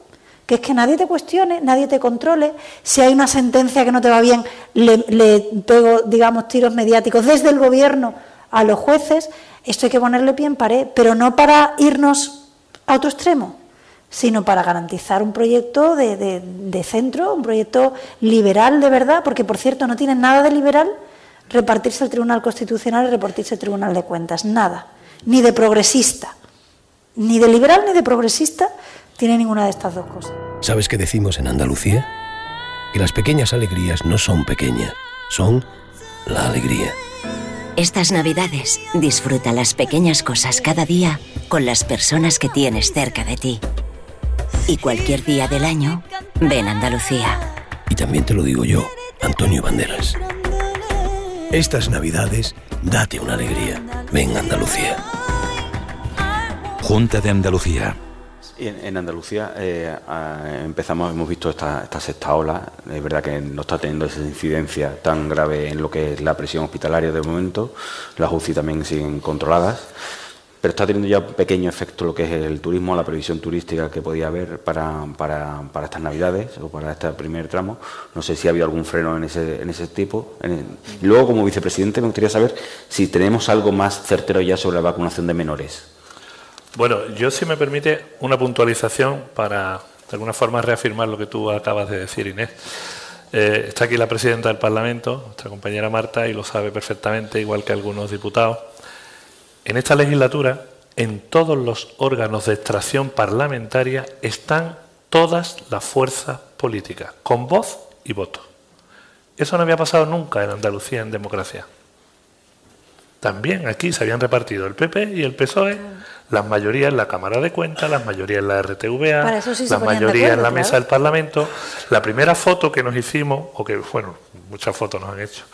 que es que nadie te cuestione, nadie te controle. Si hay una sentencia que no te va bien, le, pego, digamos, tiros mediáticos desde el gobierno a los jueces. Esto hay que ponerle pie en pared, pero no para irnos a otro extremo, sino para garantizar un proyecto de, de centro, un proyecto liberal de verdad, porque por cierto no tienen nada de liberal repartirse el Tribunal Constitucional y repartirse el Tribunal de Cuentas, nada, ni de progresista, ni de liberal ni de progresista tiene ninguna de estas dos cosas. ¿Sabes qué decimos en Andalucía? Que las pequeñas alegrías no son pequeñas, son la alegría. Estas navidades disfruta las pequeñas cosas cada día con las personas que tienes cerca de ti. Y cualquier día del año, ven Andalucía. Y también te lo digo yo, Antonio Banderas. Estas navidades, date una alegría. Ven Andalucía. Junta de Andalucía. En, Andalucía eh, empezamos, hemos visto esta, esta, sexta ola. Es verdad que no está teniendo esa incidencia tan grave en lo que es la presión hospitalaria de momento. Las UCI también siguen controladas pero está teniendo ya pequeño efecto lo que es el turismo, la previsión turística que podía haber para, para, para estas navidades o para este primer tramo. No sé si ha habido algún freno en ese, en ese tipo. Y luego, como vicepresidente, me gustaría saber si tenemos algo más certero ya sobre la vacunación de menores. Bueno, yo si me permite una puntualización para de alguna forma reafirmar lo que tú acabas de decir, Inés. Eh, está aquí la presidenta del Parlamento, nuestra compañera Marta, y lo sabe perfectamente, igual que algunos diputados. En esta legislatura, en todos los órganos de extracción parlamentaria están todas las fuerzas políticas, con voz y voto. Eso no había pasado nunca en Andalucía en democracia. También aquí se habían repartido el PP y el PSOE, las mayorías en la Cámara de Cuentas, las mayorías en la RTVA, las mayorías en la mesa del Parlamento. La primera foto que nos hicimos, o que, bueno, muchas fotos nos han hecho,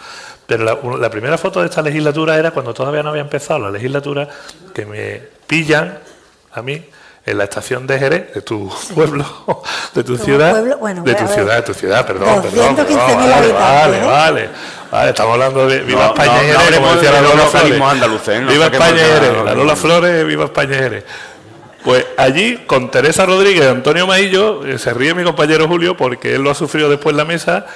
pero la, primera foto de esta legislatura era cuando todavía no había empezado la legislatura, que me pillan a mí en la estación de Jerez, de tu pueblo, [LAUGHS] de tu ciudad, de tu ciudad, de tu ciudad, perdón, perdón, vale, vale, vale, vale, estamos hablando de Viva España y Jerez, como decía la Lola Flores. ¿eh? Viva España y Jerez, la Lola Flores, Viva España y Jerez. Pues allí, con Teresa Rodríguez y Antonio Maillo, eh, se ríe mi compañero Julio porque él lo ha sufrido después en la mesa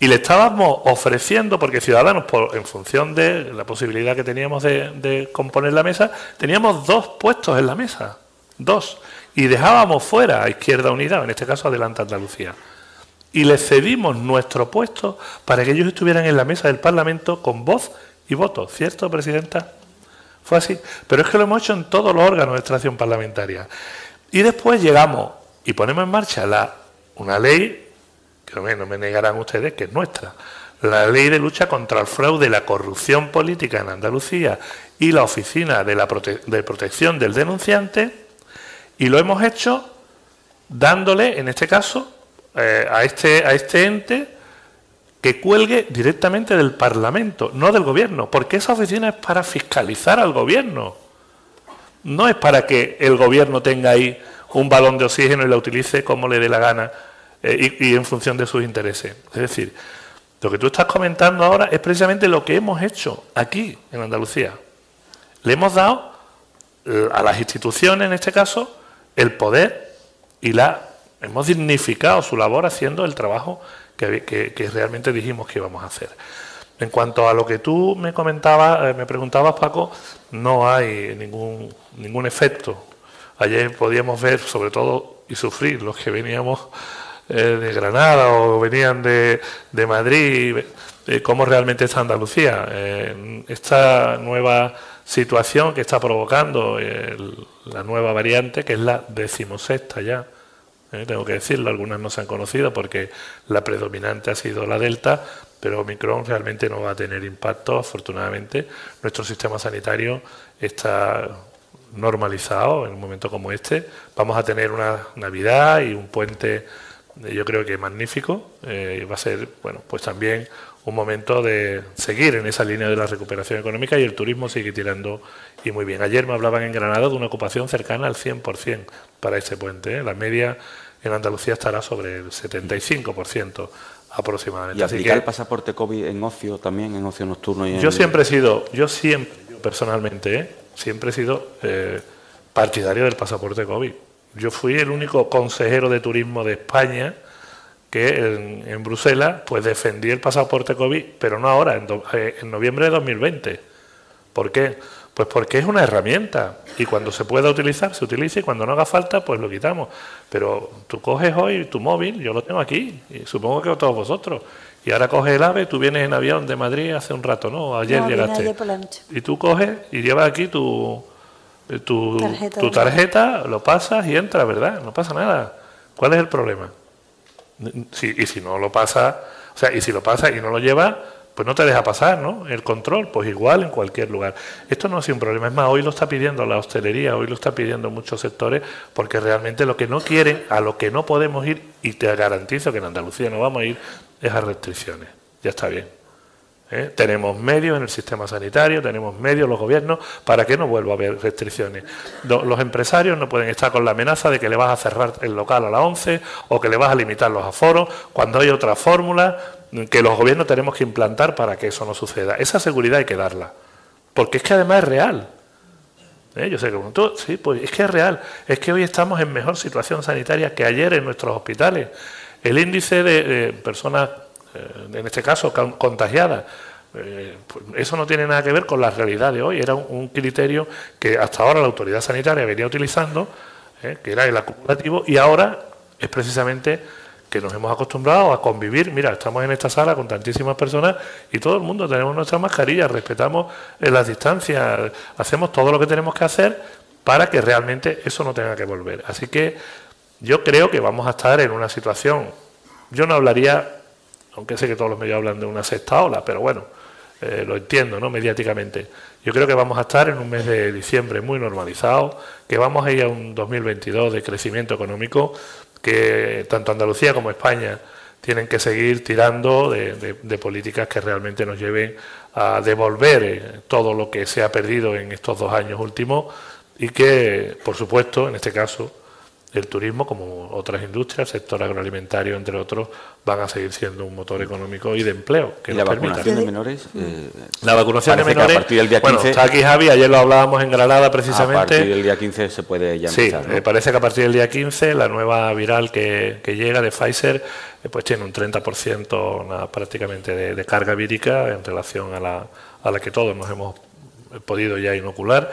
y le estábamos ofreciendo, porque Ciudadanos, en función de la posibilidad que teníamos de, componer la mesa, teníamos dos puestos en la mesa, dos, y dejábamos fuera a Izquierda Unida, en este caso Adelante Andalucía. Y les cedimos nuestro puesto para que ellos estuvieran en la mesa del Parlamento con voz y voto, ¿cierto, Presidenta? Fue así. Pero es que lo hemos hecho en todos los órganos de extracción parlamentaria. Y después llegamos y ponemos en marcha la, una ley que no me negarán ustedes que es nuestra. La ley de lucha contra el fraude y la corrupción política en Andalucía y la oficina de, la de protección del denunciante, y lo hemos hecho dándole, en este caso, eh, a, este, a este ente que cuelgue directamente del Parlamento, no del Gobierno, porque esa oficina es para fiscalizar al Gobierno. No es para que el Gobierno tenga ahí un balón de oxígeno y la utilice como le dé la gana eh, y, en función de sus intereses. Es decir, lo que tú estás comentando ahora es precisamente lo que hemos hecho aquí en Andalucía. Le hemos dado eh, a las instituciones, en este caso, el poder y la hemos dignificado su labor haciendo el trabajo que, realmente dijimos que íbamos a hacer. En cuanto a lo que tú me comentabas, eh, me preguntabas, Paco, no hay ningún, ningún efecto. Ayer podíamos ver, sobre todo, y sufrir los que veníamos eh, de Granada o venían de, de Madrid, eh, cómo realmente está Andalucía. Eh, esta nueva situación que está provocando la nueva variante, que es la decimosexta ya, tengo que decirlo, algunas no se han conocido porque la predominante ha sido la Delta, pero Omicron realmente no va a tener impacto, afortunadamente. Nuestro sistema sanitario está normalizado en un momento como este. Vamos a tener una Navidad y un puente yo creo que magnífico. Eh, va a ser, bueno, pues también un momento de seguir en esa línea de la recuperación económica y el turismo sigue tirando y muy bien. Ayer me hablaban en Granada de una ocupación cercana al 100% para este puente. ¿eh? La media en Andalucía estará sobre el 75% aproximadamente. ¿Y aplicar el pasaporte COVID en ocio también, en ocio nocturno? Y yo siempre he sido, yo siempre, personalmente, ¿eh? siempre he sido partidario del pasaporte COVID Yo fui el único consejero de turismo de España que en, Bruselas pues defendí el pasaporte COVID, pero no ahora, en, eh, en noviembre de 2020. ¿Por qué? Pues porque es una herramienta y cuando se pueda utilizar, se utiliza y cuando no haga falta, pues lo quitamos. Pero tú coges hoy tu móvil, yo lo tengo aquí, y supongo que todos vosotros, y ahora coges el AVE, tú vienes en avión de Madrid hace un rato, ¿no? Ayer llegaste. Y tú coges y llevas aquí tu, tu tarjeta, tu tarjeta lo pasas y entras, ¿verdad? No pasa nada. ¿Cuál es el problema? Si, y si no lo pasa, o sea, y si lo pasa y no lo lleva, pues no te deja pasar, ¿no? El control, pues igual en cualquier lugar. Esto no ha sido un problema, es más, hoy lo está pidiendo la hostelería, hoy lo está pidiendo muchos sectores, porque realmente lo que no quieren, a lo que no podemos ir, y te garantizo que en Andalucía no vamos a ir, es a restricciones. Ya está bien. ¿Eh? Tenemos medios en el sistema sanitario, tenemos medios los gobiernos para que no vuelva a haber restricciones. Los empresarios no pueden estar con la amenaza de que le vas a cerrar el local a las 11 o que le vas a limitar los aforos cuando hay otra fórmula que los gobiernos tenemos que implantar para que eso no suceda. Esa seguridad hay que darla, porque es que además es real. ¿Eh? Yo sé que tú, sí, pues es que es real. Es que hoy estamos en mejor situación sanitaria que ayer en nuestros hospitales. El índice de, personas, en este caso contagiadas, eh, pues eso no tiene nada que ver con la realidad de hoy. Era un, criterio que hasta ahora la autoridad sanitaria venía utilizando, que era el acumulativo, y ahora es precisamente que nos hemos acostumbrado a convivir. Mira, estamos en esta sala con tantísimas personas y todo el mundo tenemos nuestras mascarillas, respetamos eh, las distancias, hacemos todo lo que tenemos que hacer para que realmente eso no tenga que volver. Así que yo creo que vamos a estar en una situación, yo no hablaría, aunque sé que todos los medios hablan de una sexta ola, pero bueno, eh, lo entiendo, ¿no? Mediáticamente. Yo creo que vamos a estar en un mes de diciembre muy normalizado, que vamos a ir a un 2022 de crecimiento económico que tanto Andalucía como España tienen que seguir tirando de, políticas que realmente nos lleven a devolver eh, todo lo que se ha perdido en estos dos años últimos y que, por supuesto, en este caso, el turismo, como otras industrias, el sector agroalimentario, entre otros, van a seguir siendo un motor económico y de empleo. Que ¿Y la vacunación de menores? Eh, la vacunación de menores. a partir del día 15, bueno, está aquí Javi, ayer lo hablábamos en Granada precisamente. A partir del día 15 se puede ya empezar. Sí, me parece que a partir del día 15 la nueva viral que, llega de Pfizer eh, pues tiene un 30% prácticamente de, de, carga vírica en relación a la, a la que todos nos hemos podido ya inocular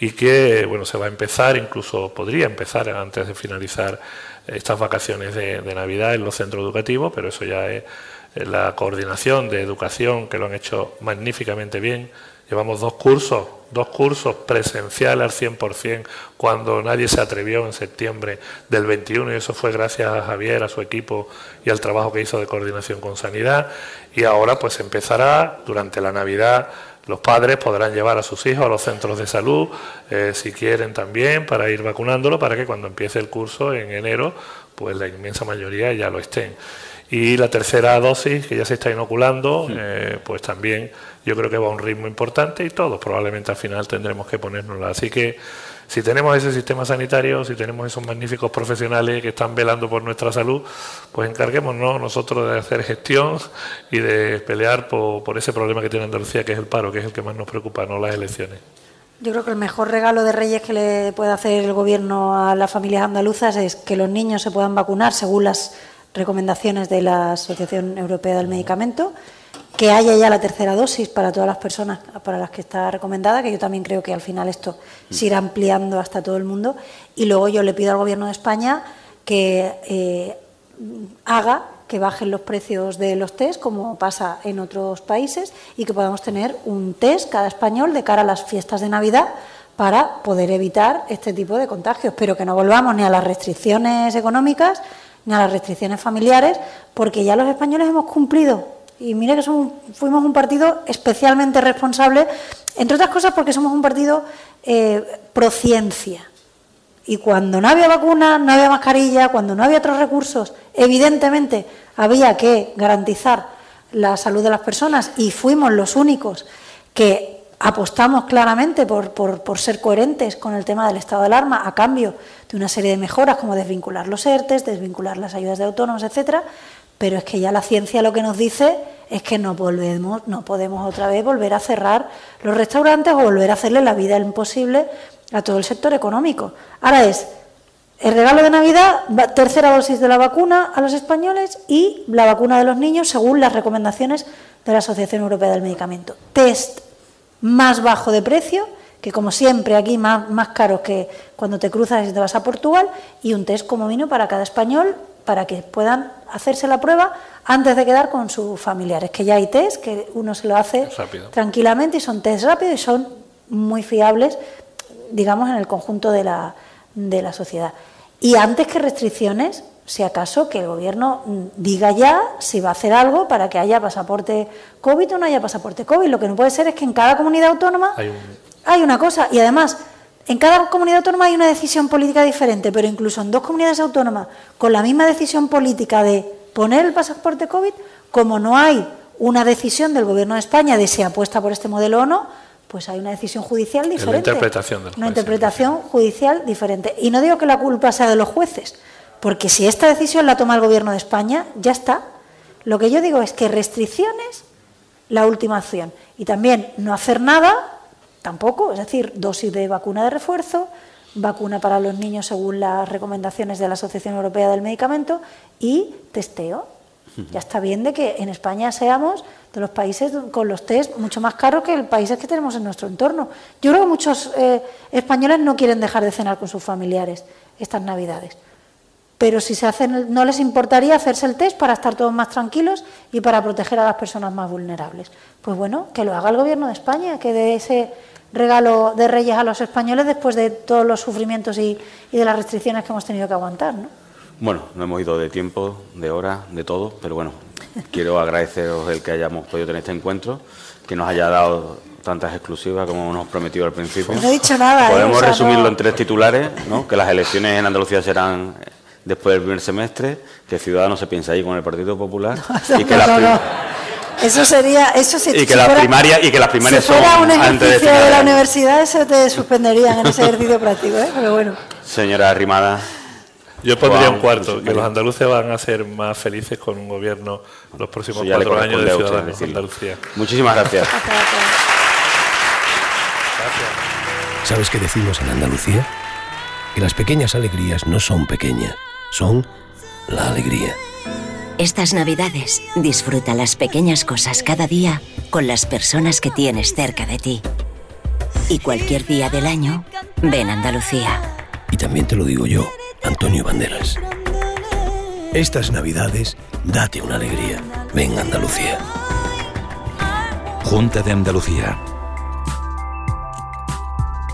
y que bueno se va a empezar, incluso podría empezar antes de finalizar estas vacaciones de, Navidad en los centros educativos, pero eso ya es la coordinación de educación que lo han hecho magníficamente bien. Llevamos dos cursos, dos cursos presenciales al 100%, cuando nadie se atrevió en septiembre del 21, y eso fue gracias a Javier, a su equipo y al trabajo que hizo de coordinación con Sanidad. Y ahora pues empezará durante la Navidad los padres podrán llevar a sus hijos a los centros de salud, eh, si quieren también, para ir vacunándolo, para que cuando empiece el curso en enero, pues la inmensa mayoría ya lo estén. Y la tercera dosis, que ya se está inoculando, eh, pues también yo creo que va a un ritmo importante y todos probablemente al final tendremos que ponérnosla. Así que si tenemos ese sistema sanitario, si tenemos esos magníficos profesionales que están velando por nuestra salud, pues encarguémonos nosotros de hacer gestión y de pelear por, ese problema que tiene Andalucía, que es el paro, que es el que más nos preocupa, no las elecciones. Yo creo que el mejor regalo de Reyes que le puede hacer el Gobierno a las familias andaluzas es que los niños se puedan vacunar según las recomendaciones de la Asociación Europea del Medicamento que haya ya la tercera dosis para todas las personas para las que está recomendada, que yo también creo que al final esto se irá ampliando hasta todo el mundo. Y luego yo le pido al Gobierno de España que eh, haga que bajen los precios de los test, como pasa en otros países, y que podamos tener un test cada español de cara a las fiestas de Navidad para poder evitar este tipo de contagios, pero que no volvamos ni a las restricciones económicas ni a las restricciones familiares, porque ya los españoles hemos cumplido y mire que fuimos un partido especialmente responsable, entre otras cosas porque somos un partido eh, pro ciencia. Y cuando no había vacuna, no había mascarilla, cuando no había otros recursos, evidentemente había que garantizar la salud de las personas y fuimos los únicos que apostamos claramente por, ser coherentes con el tema del estado de alarma a cambio de una serie de mejoras como desvincular los ERTES, desvincular las ayudas de autónomos, etcétera, pero es que ya la ciencia lo que nos dice es que no volvemos, no podemos otra vez volver a cerrar los restaurantes o volver a hacerle la vida imposible a todo el sector económico. Ahora es el regalo de Navidad, tercera dosis de la vacuna a los españoles y la vacuna de los niños según las recomendaciones de la Asociación Europea del Medicamento. Test más bajo de precio, que como siempre aquí más, más caros que cuando te cruzas y te vas a Portugal, y un test como vino para cada español para que puedan hacerse la prueba antes de quedar con sus familiares, que ya hay test, que uno se lo hace tranquilamente y son test rápidos y son muy fiables, digamos, en el conjunto de la, de la sociedad. Y antes que restricciones, si acaso que el gobierno mm, diga ya si va a hacer algo para que haya pasaporte COVID o no haya pasaporte COVID. Lo que no puede ser es que en cada comunidad autónoma hay, una cosa. Y además, en cada comunidad autónoma hay una decisión política diferente, pero incluso en dos comunidades autónomas con la misma decisión política de poner el pasaporte COVID, como no hay una decisión del gobierno de España de si apuesta por este modelo o no, pues hay una decisión judicial diferente. Una interpretación, una interpretación judicial diferente. Y no digo que la culpa sea de los jueces, porque si esta decisión la toma el Gobierno de España, ya está. Lo que yo digo es que restricciones, la última opción. Y también no hacer nada, tampoco, es decir, dosis de vacuna de refuerzo, vacuna para los niños según las recomendaciones de la Asociación Europea del Medicamento y testeo. Ya está bien de que en España seamos de los países con los test mucho más caros que los países que tenemos en nuestro entorno. Yo creo que muchos eh, españoles no quieren dejar de cenar con sus familiares estas Navidades. Pero si se hacen, no les importaría hacerse el test para estar todos más tranquilos y para proteger a las personas más vulnerables. Pues bueno, que lo haga el Gobierno de España, que dé ese regalo de Reyes a los españoles después de todos los sufrimientos y, y de las restricciones que hemos tenido que aguantar. ¿no? Bueno, no hemos ido de tiempo, de hora, de todo, pero bueno, [LAUGHS] quiero agradeceros el que hayamos podido tener este encuentro, que nos haya dado tantas exclusivas como nos prometido al principio. No he dicho nada. ¿eh? Podemos resumirlo en tres titulares, ¿no? que las elecciones en Andalucía serán después del primer semestre, que Ciudadanos se piensa ahí con el Partido Popular [LAUGHS] y que las eso sería, eso y que las primarias y que las primarias si fuera un ejercicio de, la universidad, eso te suspenderían en ese ejercicio [LAUGHS] práctico, ¿eh? pero bueno. Señora Arrimada. Yo pondría un cuarto, que los andaluces van a ser más felices con un gobierno los próximos cuatro años de Ciudadanos de Andalucía. Muchísimas [LAUGHS] gracias. ¿Sabes qué decimos en Andalucía? Que las pequeñas alegrías no son pequeñas, son la alegría. Estas navidades disfruta las pequeñas cosas cada día con las personas que tienes cerca de ti. Y cualquier día del año, ven Andalucía. Y también te lo digo yo Antonio Banderas. Estas navidades, date una alegría. Ven Andalucía. Junta de Andalucía.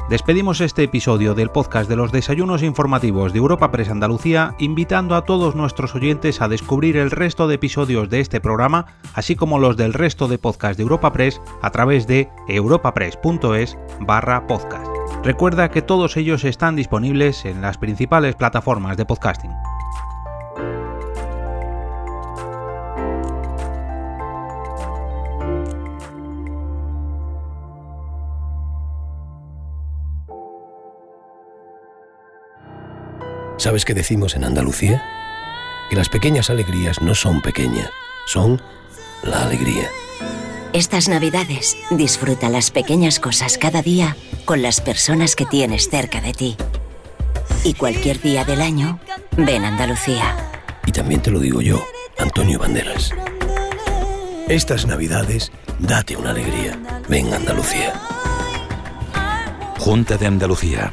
Despedimos este episodio del podcast de los desayunos informativos de Europa Press Andalucía, invitando a todos nuestros oyentes a descubrir el resto de episodios de este programa, así como los del resto de podcasts de Europa Press a través de europapress.es barra podcast. Recuerda que todos ellos están disponibles en las principales plataformas de podcasting. ¿Sabes qué decimos en Andalucía? Que las pequeñas alegrías no son pequeñas, son la alegría. Estas navidades disfruta las pequeñas cosas cada día con las personas que tienes cerca de ti. Y cualquier día del año, ven Andalucía. Y también te lo digo yo, Antonio Banderas. Estas navidades, date una alegría. Ven Andalucía. Junta de Andalucía.